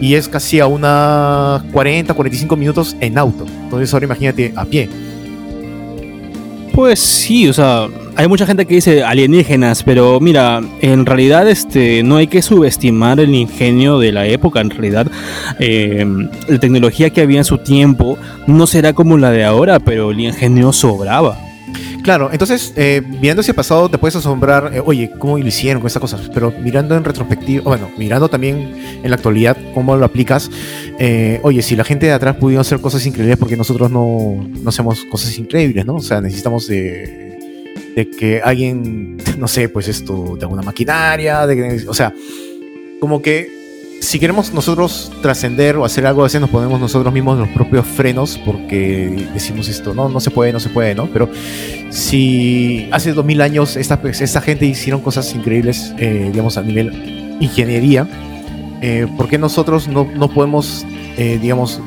Y es casi a unas 40, 45 minutos en auto. Entonces ahora imagínate a pie. Pues sí, o sea, hay mucha gente que dice alienígenas, pero mira, en realidad este, no hay que subestimar el ingenio de la época. En realidad, eh, la tecnología que había en su tiempo no será como la de ahora, pero el ingenio sobraba. Claro, entonces, eh, mirando hacia pasado, te puedes asombrar, eh, oye, ¿cómo lo hicieron con estas cosas? Pero mirando en retrospectiva, bueno, mirando también en la actualidad cómo lo aplicas, eh, oye, si la gente de atrás pudieron hacer cosas increíbles, porque nosotros no, no hacemos cosas increíbles, ¿no? O sea, necesitamos de, de que alguien, no sé, pues esto, de alguna maquinaria, de que- o sea, como que si queremos nosotros trascender o hacer algo, a veces nos ponemos nosotros mismos los propios frenos porque decimos esto, no, no se puede, no se puede, ¿no? Pero si hace 2000 años esta, esta gente hicieron cosas increíbles, eh, digamos, a nivel ingeniería, eh, ¿por qué nosotros no, no podemos, eh, digamos,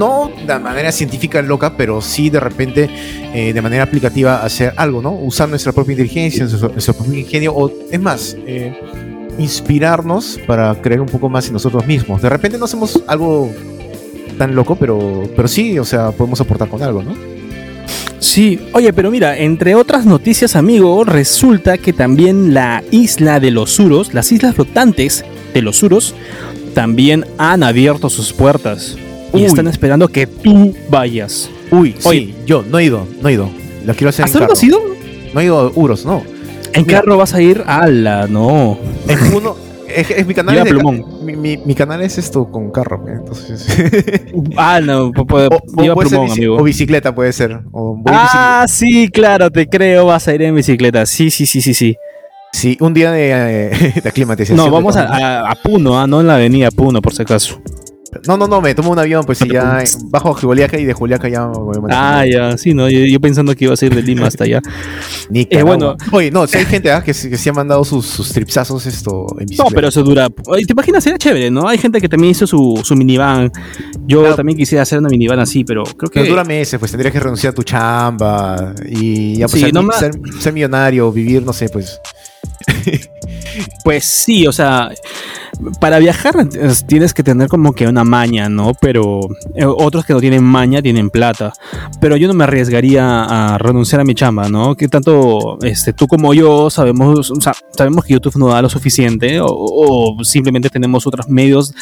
no de manera científica loca, pero sí de repente eh, de manera aplicativa hacer algo, ¿no? Usar nuestra propia inteligencia, nuestro, nuestro propio ingenio, o es más, eh, inspirarnos para creer un poco más en nosotros mismos. De repente no hacemos algo tan loco, pero, pero sí, o sea, podemos aportar con algo, ¿no? Sí, oye, pero mira, entre otras noticias, amigo, resulta que también la isla de los Suros, las islas flotantes de los Suros, también han abierto sus puertas y están esperando que tú vayas. Uy, Oye. sí, yo no he ido, no he ido. Lo quiero hacer en ¿Hasta carro. dónde has ido? No he ido a Uros, no. En carro vas a ir a la, no. Es uno, es, es mi canal Lleva es de plumón. mi, mi- mi canal es esto con carro, entonces. Ah, no, o, o lleva puede ser plumón, bici- amigo. o bicicleta puede ser. O en Ah, sí, claro, te creo, vas a ir en bicicleta. Sí, sí, sí, sí, sí. Sí, un día de, de aclimatización. No, vamos a- a Puno, ah, no en la avenida Puno, por si acaso. No, no, no, me tomo un avión, pues sí, ya bajo a Juliaca y de Juliaca ya voy Ah, manejando. ya, sí, no, yo, yo pensando que ibas a ir de Lima hasta allá. Ni Eh, bueno. Oye, no, si hay gente ah, que, se- que se ha mandado sus, sus tripsazos esto en. No, pero eso dura. Oye, ¿Te imaginas? Sería chévere, ¿no? Hay gente que también hizo su, su minivan. Yo Claro. también quisiera hacer una minivan así, pero creo que. Pero dura meses, pues tendrías que renunciar a tu chamba y ya pues Sí, ser, no ma- ser- ser millonario, vivir, no sé, pues. Pues sí, o sea, para viajar es- tienes que tener como que una maña, ¿no? Pero eh, otros que no tienen maña tienen plata. Pero yo no me arriesgaría a renunciar a mi chamba, ¿no? Que tanto este, tú como yo sabemos, sabemos que YouTube no da lo suficiente o, o simplemente tenemos otros medios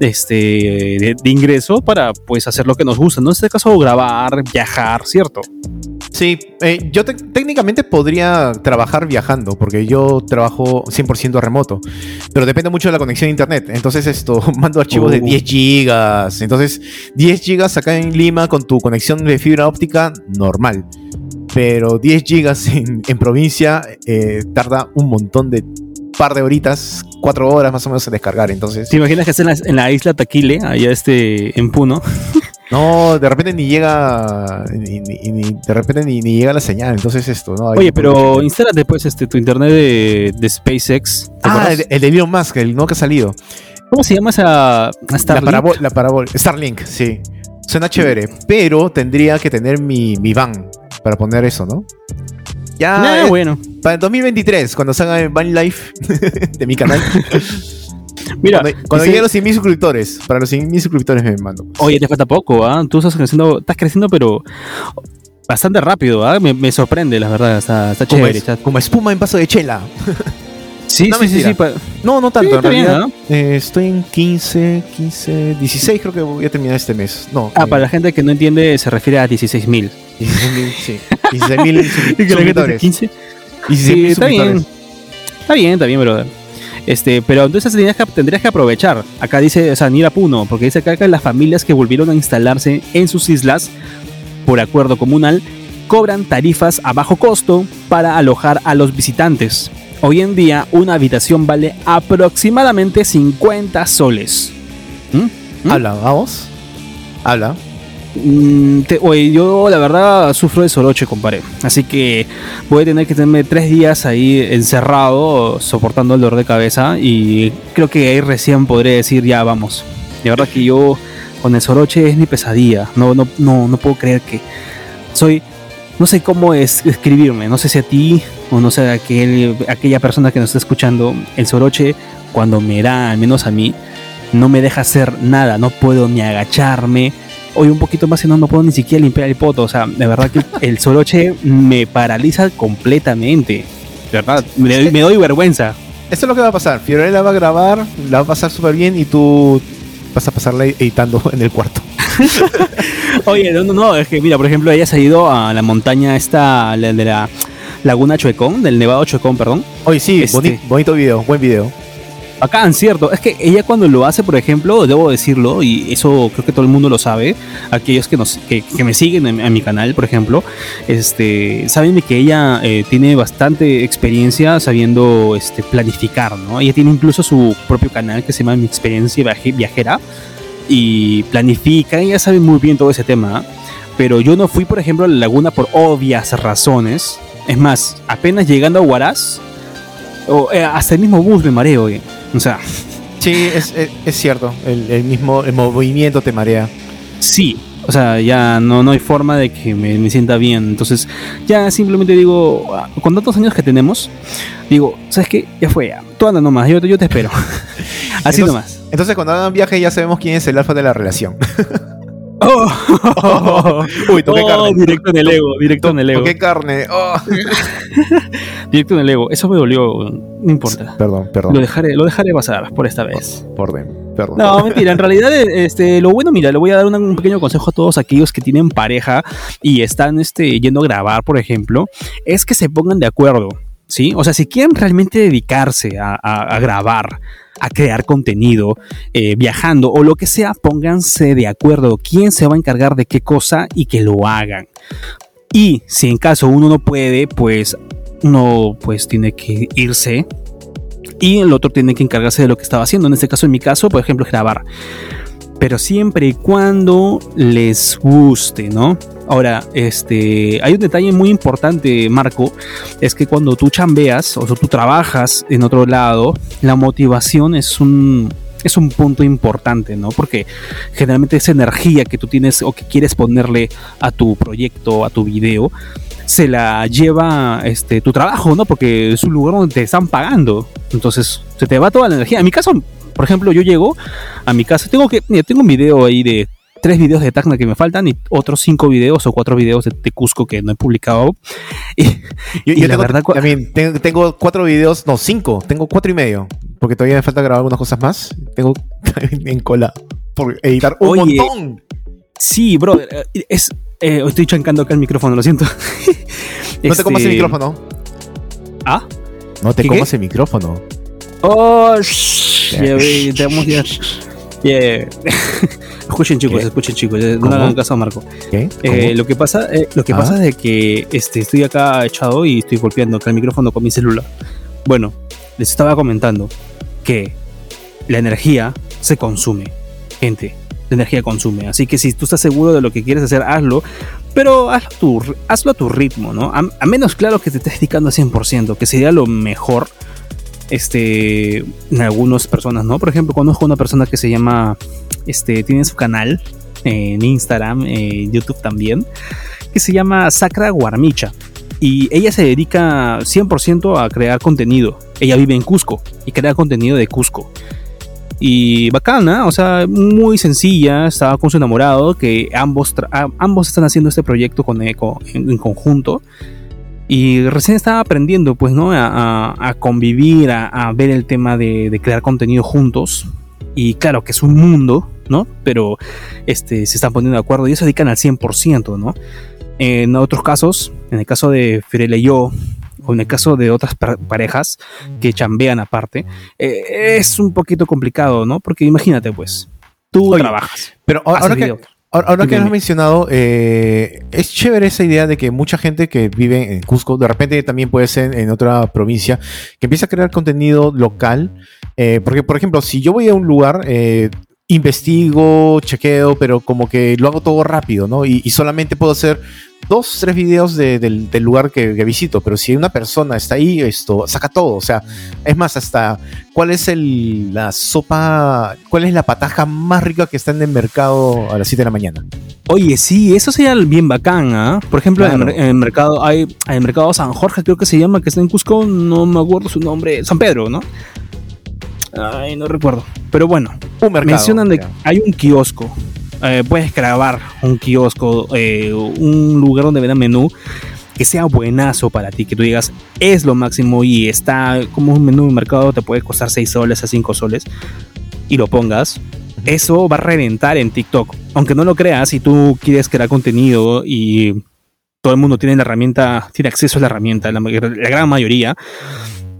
este, de, de ingreso para pues hacer lo que nos gusta, ¿no? En este caso, grabar, viajar, ¿cierto? Sí, eh, yo te- técnicamente podría trabajar viajando, porque yo trabajo 100% remoto, pero depende mucho de la conexión a internet. Entonces, esto, mando archivos de Uh. 10 gigas. Entonces, 10 gigas acá en Lima con tu conexión de fibra óptica, normal. Pero 10 gigas en, en provincia eh, tarda un montón de par de horitas, 4 horas más o menos en descargar. Entonces, ¿Te imaginas que estés en la, en la isla Taquile, allá este, en Puno? No, de repente ni llega. Ni, ni- ni- de repente ni, llega la señal. Entonces esto, ¿no? Hay- Oye, pero instálate pues este, tu internet de, de SpaceX. ¿te Ah, el, el de Elon Musk, el nuevo que ha salido. ¿Cómo se llama esa La Starlink? parabol, la parabol. Starlink, sí. Suena chévere, pero tendría que tener mi, mi van para poner eso, ¿no? Ya, Ah, eh, bueno. para el 2023, cuando salga Van Life de mi canal. Mira, cuando cuando lleguen los 100.000 suscriptores, para los 100.000 suscriptores me mando. Oye, te falta poco, ¿ah? Tú estás creciendo, estás creciendo, pero bastante rápido, ¿ah? Me, me sorprende, la verdad, está, está Como, chévere. es- está- como espuma en vaso de chela. Sí, no, sí, sí, sí, No, no tanto, Sí, en bien, realidad. eh, estoy en 15, 15, 16 creo que voy a terminar este mes. No. Ah, eh, para la gente que no entiende, se refiere a 16 mil. 16.000, sí. 16.000 suscriptores. 15. 16.000 Sí, está bien. Está bien, está bien, brother. Este, pero entonces tendrías que, aprovechar. Acá dice, o Puno, porque dice acá que las familias que volvieron a instalarse en sus islas por acuerdo comunal cobran tarifas a bajo costo para alojar a los visitantes. Hoy en día una habitación vale aproximadamente 50 soles. ¿Mm? ¿Mm? Habla, vamos. Habla. Mm, te- oye, yo la verdad sufro de soroche, compadre. Así que voy a tener que tenerme tres días ahí encerrado, soportando el dolor de cabeza. Y creo que ahí recién podré decir, ya vamos. De verdad que yo con el soroche es mi pesadilla. No, no, no, no puedo creer que soy. No sé cómo es escribirme. No sé si a ti o no sé a aquel, aquella persona que nos está escuchando. El soroche, cuando me da, al menos a mí, no me deja hacer nada. No puedo ni agacharme hoy un poquito más y no, no puedo ni siquiera limpiar el poto. O sea, de verdad que el soroche me paraliza completamente. De verdad, me doy, me doy vergüenza. Esto es lo que va a pasar. Fiorella va a grabar, la va a pasar súper bien y tú vas a pasarla editando en el cuarto. Oye, no, no, no, es que mira, por ejemplo, ella se ha ido a la montaña esta, la de la Laguna Chuecón, del Nevado Chuecón, perdón. Oye, sí, Este- boni- bonito video, buen video. Acá, cierto. Es que ella cuando lo hace, por ejemplo, debo decirlo, y eso creo que todo el mundo lo sabe, aquellos que, nos, que, que me siguen en, en mi canal, por ejemplo, este, saben que ella eh, tiene bastante experiencia sabiendo este, planificar, ¿no? Ella tiene incluso su propio canal que se llama Mi Experiencia Viaje- Viajera y planifica, ella sabe muy bien todo ese tema, pero yo no fui, por ejemplo, a la laguna por obvias razones. Es más, apenas llegando a Huaraz, o, eh, hasta el mismo bus me mareo, oye. O sea, Sí, es, es- es cierto. El, el mismo el movimiento te marea. sí. O sea, ya no, no hay forma de que me, me sienta bien. Entonces, ya simplemente digo, con tantos años que tenemos, digo, ¿sabes qué? Ya fue, ya. Tú anda nomás, yo, te- yo te espero. Así Entonces- nomás. Entonces, cuando hagan viaje, ya sabemos quién es el alfa de la relación. Oh. Uy, toqué Oh, carne. Directo en el ego, directo en el ego. Toqué carne. Oh. Directo en el ego. Eso me dolió, no importa. Perdón, Lo perdón. dejaré, lo dejaré pasar por esta vez. Perdón, perdón. No, mentira. En realidad, este, lo bueno, mira, le voy a dar un pequeño consejo a todos aquellos que tienen pareja y están este, yendo a grabar, por ejemplo, es que se pongan de acuerdo. ¿Sí? O sea, si quieren realmente dedicarse a, a- a grabar, a crear contenido, eh, viajando o lo que sea, pónganse de acuerdo quién se va a encargar de qué cosa y que lo hagan. Y si en caso uno no puede, pues uno pues tiene que irse y el otro tiene que encargarse de lo que estaba haciendo. En este caso, en mi caso, por ejemplo, grabar. Pero siempre y cuando les guste, ¿no? Ahora, este, hay un detalle muy importante, Marco, es que cuando tú chambeas o tú trabajas en otro lado, la motivación es un, es un punto importante, ¿no? Porque generalmente esa energía que tú tienes o que quieres ponerle a tu proyecto, a tu video, se la lleva este, tu trabajo, ¿no? Porque es un lugar donde te están pagando. Entonces, se te va toda la energía. En mi caso, por ejemplo, yo llego a mi casa, tengo que, mira, tengo un video ahí de tres videos de Tacna que me faltan y otros cinco videos o cuatro videos de, de Cusco que no he publicado. Y, Yo, y yo la tengo, verdad, también tengo, tengo cuatro videos, no, cinco. Tengo cuatro y medio. Porque todavía me falta grabar algunas cosas más. Tengo en cola por editar un Oye. montón. sí, brother, eh, es, eh, estoy chancando acá el micrófono, lo siento. No te comas el Este, micrófono. ¿Ah? No te ¿Qué, comas el micrófono. Oh, ya ve, tenemos ya. Yeah. escuchen chicos, ¿Qué? escuchen chicos, no le hagan caso a Marco. ¿Qué? Eh, lo que pasa, eh, lo que Ah. pasa es de que este, estoy acá echado y estoy golpeando acá el micrófono con mi celular. Bueno, les estaba comentando que la energía se consume, gente. de energía consume. Así que si tú estás seguro de lo que quieres hacer, hazlo. Pero hazlo, tu, hazlo a tu ritmo, ¿no? A, menos, claro, que te estés dedicando al 100%, que sería lo mejor este, en algunas personas, ¿no? Por ejemplo, conozco una persona que se llama, este, tiene su canal en Instagram, en YouTube también, que se llama Sacra Guarmicha. Y ella se dedica 100% a crear contenido. Ella vive en Cusco y crea contenido de Cusco. Y bacana, o sea, muy sencilla, estaba con su enamorado, que ambos, ambos están haciendo este proyecto con Eco en, conjunto. Y recién estaba aprendiendo, pues, ¿no? A, convivir, a, ver el tema de, crear contenido juntos. Y claro que es un mundo, ¿no? Pero este, se están poniendo de acuerdo y ellos se dedican al 100%, ¿no? En otros casos, en el caso de Firele y yo, o en el caso de otras parejas que chambean aparte, eh, es un poquito complicado, ¿no? Porque imagínate, pues, tú trabajas. Pero ahora que, ahora, que has mencionado, eh, es chévere esa idea de que mucha gente que vive en Cusco, de repente también puede ser en otra provincia, que empieza a crear contenido local. Eh, porque, por ejemplo, si yo voy a un lugar, investigo, chequeo, pero como que lo hago todo rápido, ¿no? Y, solamente puedo hacer dos, tres videos del, lugar que, visito, pero si una persona está ahí, esto saca todo, o sea, es más, hasta cuál es el, la sopa, cuál es la pataja más rica que está en el mercado a las 7 de la mañana. Oye, sí, eso sería bien bacán, ¿ah? Por ejemplo, en, el mercado, hay, en el mercado San Jorge, creo que se llama, que está en Cusco, no me acuerdo su nombre, San Pedro, ¿no? Ay, no recuerdo. Pero bueno, mencionan de que hay un kiosco. Eh, puedes grabar un kiosco, eh, un lugar donde vendan menú que sea buenazo para ti, que tú digas es lo máximo y está como un menú de mercado, te puede costar 6 soles a 5 soles y lo pongas. Eso va a reventar en TikTok. Aunque no lo creas, si tú quieres crear contenido y todo el mundo tiene la herramienta, tiene acceso a la herramienta, la gran mayoría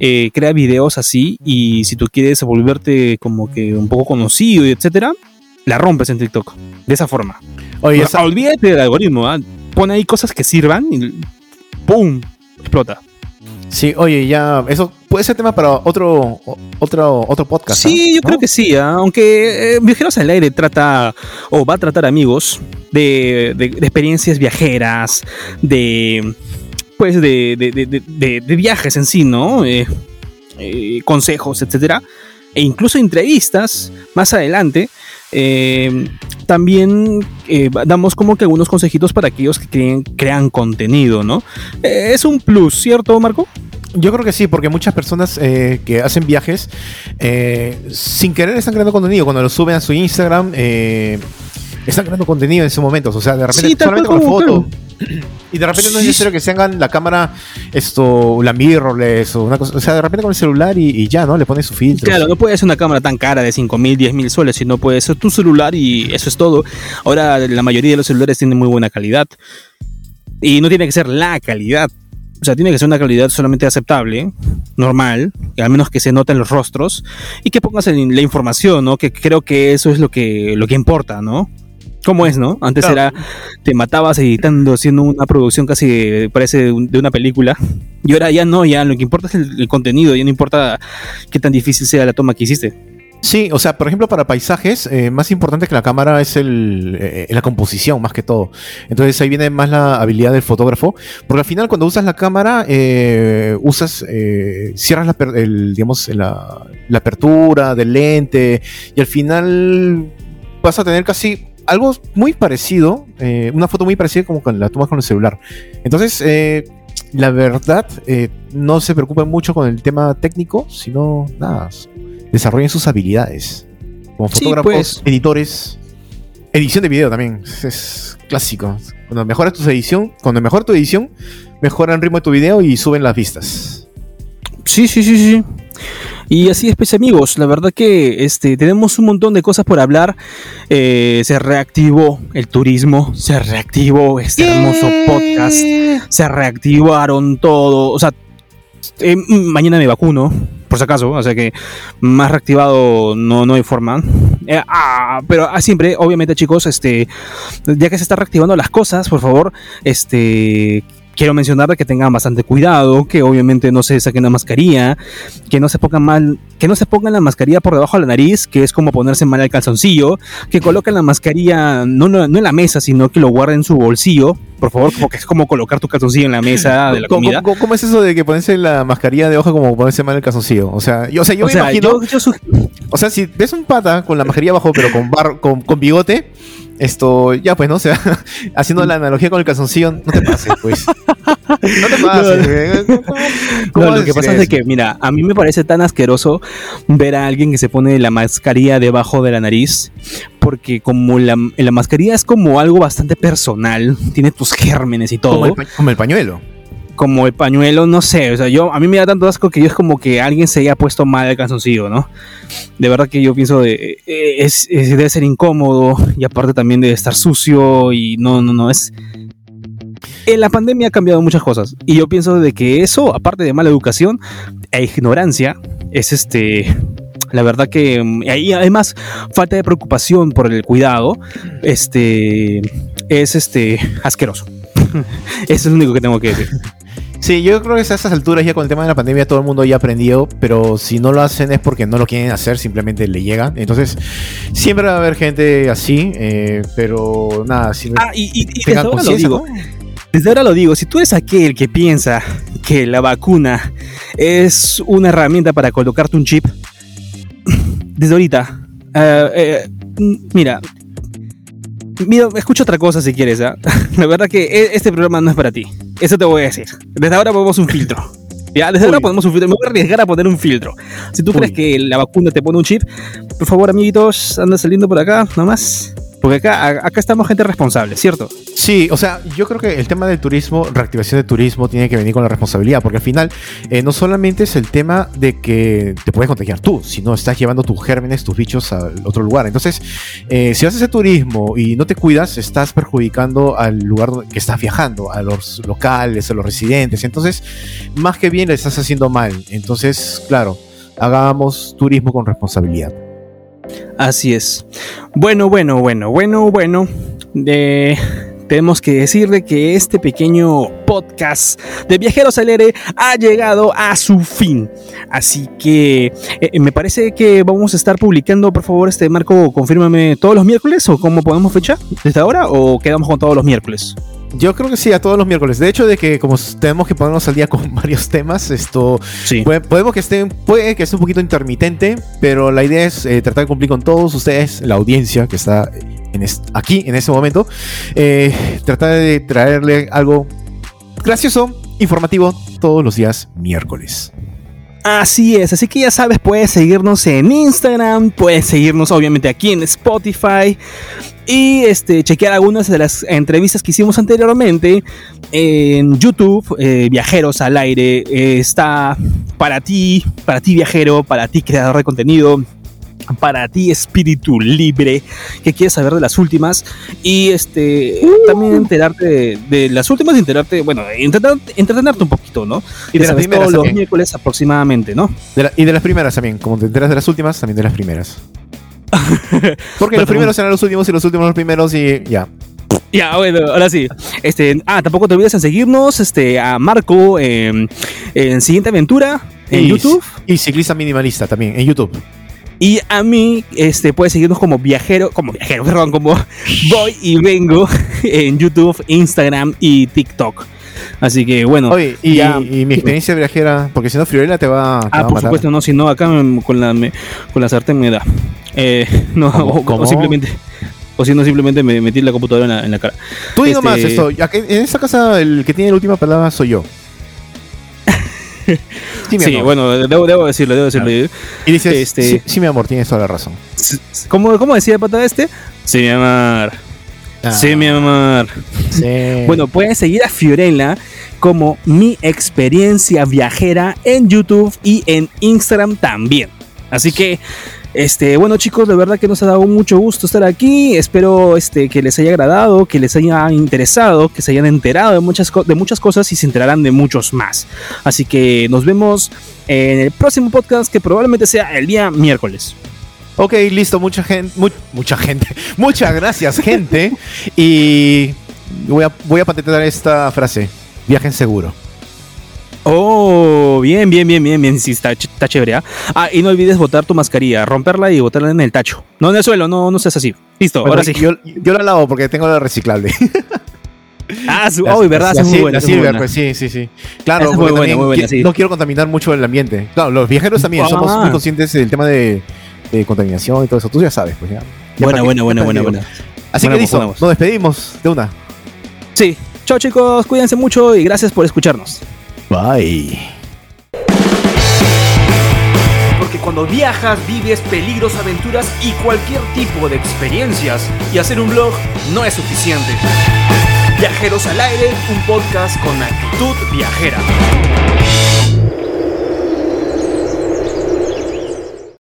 eh, crea videos así y si tú quieres volverte como que un poco conocido y etcétera, la rompes en TikTok. De esa forma. Oye, olvídate del algoritmo, ¿ah? pone ahí cosas que sirvan y ¡pum! explota. Sí, oye, ya, eso puede ser tema para otro, otro, otro podcast. Sí, yo creo que sí, ¿ah? aunque eh, Viajeros al Aire trata, o va a tratar amigos, de experiencias viajeras, de pues de, viajes en sí, ¿no? Eh, eh, consejos, etcétera, e incluso entrevistas más adelante. Eh, también damos como que algunos consejitos para aquellos que crean contenido, ¿no? es un plus, ¿cierto, Marco? Yo creo que sí, porque muchas personas que hacen viajes sin querer están creando contenido. Cuando lo suben a su Instagram, están creando contenido en ese momento. O sea, de repente solamente con foto. Y de repente no es necesario que se hagan la cámara, esto, la mirrorless o una cosa. O sea, de repente con el celular y, ya, ¿no? Le pones su filtro. Claro, no puede ser una cámara tan cara de 5 mil, 10 mil soles, sino puede ser tu celular y eso es todo. Ahora, la mayoría de los celulares tienen muy buena calidad. Y no tiene que ser la calidad. O sea, tiene que ser una calidad solamente aceptable, normal, al menos que se noten los rostros y que pongas la información, ¿no? Que creo que eso es lo que, lo que importa, ¿no? ¿Cómo es, no? Antes era, te matabas editando, haciendo una producción casi, parece, de una película. Y ahora ya no, ya lo que importa es el, contenido, ya no importa qué tan difícil sea la toma que hiciste. Sí, o sea, por ejemplo, para paisajes, eh, más importante que la cámara es el, eh, la composición, más que todo. Entonces ahí viene más la habilidad del fotógrafo, porque al final cuando usas la cámara, eh, usas, cierras la, digamos, la, la apertura del lente y al final vas a tener casi algo muy parecido, eh, una foto muy parecida como cuando la tomas con el celular. Entonces, eh, la verdad, eh, no se preocupen mucho con el tema técnico, sino nada, desarrollen sus habilidades. Como fotógrafos, pues. editores, edición de video también, es, clásico. Cuando mejoras tu edición, cuando mejora tu edición, mejora el ritmo de tu video y suben las vistas. Sí, sí, sí, sí. Y así es, pues amigos, la verdad que este, tenemos un montón de cosas por hablar. Eh, se reactivó el turismo, se reactivó este hermoso podcast, se reactivaron todo. O sea, eh, mañana me vacuno, por si acaso, o sea que más reactivado no, no hay forma. Eh, ah, pero ah, siempre, obviamente chicos, este, ya que se están reactivando las cosas, por favor, este quiero mencionar que tengan bastante cuidado, que obviamente no se saquen la mascarilla, que no se pongan mal, que no se pongan la mascarilla por debajo de la nariz, que es como ponerse mal el calzoncillo, que coloquen la mascarilla no, no, en la mesa, sino que lo guarden en su bolsillo, por favor, porque es como colocar tu calzoncillo en la mesa de la comida. ¿Cómo, es eso de que ponerse la mascarilla de hoja como ponerse mal el calzoncillo? O sea, yo, o sea, yo me imagino... o sea, si ves un pata con la mascarilla abajo, pero con, bar, con, con bigote, esto, ya pues, ¿no? O sea, haciendo la analogía con el calzoncillo, no te pases, pues. No te pases. No, lo que pasa es que, mira, a mí me parece tan asqueroso ver a alguien que se pone la mascarilla debajo de la nariz, porque como la, la mascarilla es como algo bastante personal, tiene tus gérmenes y todo. Como el, como el pañuelo como el pañuelo, no sé, o sea, yo a mí me da tanto asco que yo es como que alguien se haya puesto mal el calzoncillo, ¿no? De verdad que yo pienso de eh, es, debe ser incómodo y aparte también de estar sucio y no no no es en la pandemia ha cambiado muchas cosas y yo pienso de que eso, aparte de mala educación e ignorancia, es este la verdad que mm, ahí además falta de preocupación por el cuidado, este es este asqueroso. Eso es lo único que tengo que decir. Sí, yo creo que a estas alturas ya con el tema de la pandemia todo el mundo ya aprendió, pero si no lo hacen es porque no lo quieren hacer, simplemente le llegan. Entonces, siempre va a haber gente así, eh, pero nada, si Ah, y, y, desde ahora lo digo. Desde ahora lo digo, si tú eres aquel que piensa que la vacuna es una herramienta para colocarte un chip, desde ahorita, eh, eh, mira, Mira, escucha otra cosa si quieres, ¿ah? La verdad que e, este programa no es para ti. Eso te voy a decir. Desde ahora ponemos un filtro. Ya, desde ahora ponemos un filtro. Me voy a arriesgar a poner un filtro. Si tú crees que la vacuna te pone un chip, por favor, amiguitos, anda saliendo por acá, nomás. Porque acá, acá estamos gente responsable, ¿cierto? Sí, o sea, yo creo que el tema del turismo, reactivación de turismo, tiene que venir con la responsabilidad, porque al final eh, no solamente es el tema de que te puedes contagiar tú, sino estás llevando tus gérmenes, tus bichos al otro lugar. Entonces, eh, si haces ese turismo y no te cuidas, estás perjudicando al lugar que estás viajando, a los locales, a los residentes. Entonces, más que bien le estás haciendo mal. Entonces, claro, hagamos turismo con responsabilidad. Así es. Bueno, bueno, bueno, bueno, bueno. tenemos que decirle que este pequeño podcast de Viajeros al Aire ha llegado a su fin. Así que eh, me parece que vamos a estar publicando, por favor, este Marco, confírmame todos los miércoles o cómo podemos fechar desde ahora o quedamos con todos los miércoles. Yo creo que sí, a todos los miércoles. De hecho, de que como tenemos que ponernos al día con varios temas, esto podemos que esté, puede que esté un poquito intermitente, pero la idea es eh, tratar de cumplir con todos ustedes, la audiencia que está en aquí en este momento, eh, tratar de traerle algo gracioso, informativo todos los días miércoles. Así es, así que ya sabes, puedes seguirnos en Instagram, puedes seguirnos obviamente aquí en Spotify y este, chequear algunas de las entrevistas que hicimos anteriormente en YouTube, eh, Viajeros al Aire, eh, está para ti, para ti viajero, para ti creador de contenido, para ti espíritu libre que quieres saber de las últimas y este también enterarte de, las últimas enterarte bueno entretenerte un poquito no y de las primeras los miércoles aproximadamente no y de las primeras también como te enteras de las últimas también de las primeras. Porque los primeros serán los últimos y los últimos los primeros y ya. Ya, bueno, ahora sí. Este, ah, tampoco te olvides en seguirnos este, a Marco en Siguiente Aventura en YouTube. Y Ciclista Minimalista también en YouTube. Y a mí, este, puedes seguirnos como viajero, como viajero, perdón, como voy y vengo en YouTube, Instagram y TikTok. Así que bueno. Oye, y, mi experiencia viajera, porque si no, Friorella te va, te ah, por supuesto, no, si no, acá con la, con la sartén me da. Eh, no, O, simplemente. O si no, simplemente me metí la computadora en la, cara. Tú digo más este, esto. En esta casa, el que tiene la última palabra soy yo. sí, bueno, debo, decirlo, debo decirlo. Y dices, este, sí, mi amor, tienes toda la razón. ¿Cómo, cómo decía el pata este? Sí, mi amor. Ah. Sí, mi amor. Bueno, pueden seguir a Fiorella como mi experiencia viajera en YouTube y en Instagram también. Así que este, bueno chicos, de verdad que nos ha dado mucho gusto estar aquí. Espero este, que les haya agradado, que les haya interesado, que se hayan enterado de muchas, de muchas cosas y se enterarán de muchos más. Así que nos vemos en el próximo podcast que probablemente sea el día miércoles. Ok, listo, mucha gente, mucha gente, muchas gracias gente. y voy a, voy a patentar esta frase. Viajen seguro. Oh, bien, bien, bien, bien, bien. Sí, está, está chévere. ¿ah? Ah, y no olvides botar tu mascarilla, romperla y botarla en el tacho. No en el suelo, no, no seas así. Listo, Bueno, ahora sí. Yo, yo la lavo porque tengo la reciclable. Ah, su, La- oh, verdad, la, es muy buena, la silver, pues sí, sí, sí. Claro, es muy buena, muy buena, sí. no quiero contaminar mucho el ambiente. Claro, los viajeros también Ah. somos muy conscientes del tema de, de contaminación y todo eso. Tú ya sabes, pues ya. Ya Buena, buena, buena, buena, buena. Así que listo, nos despedimos de una. Sí. Chao chicos, cuídense mucho y gracias por escucharnos. Bye. Porque cuando viajas vives peligros, aventuras y cualquier tipo de experiencias. Y hacer un blog no es suficiente. Viajeros al aire, un podcast con actitud viajera.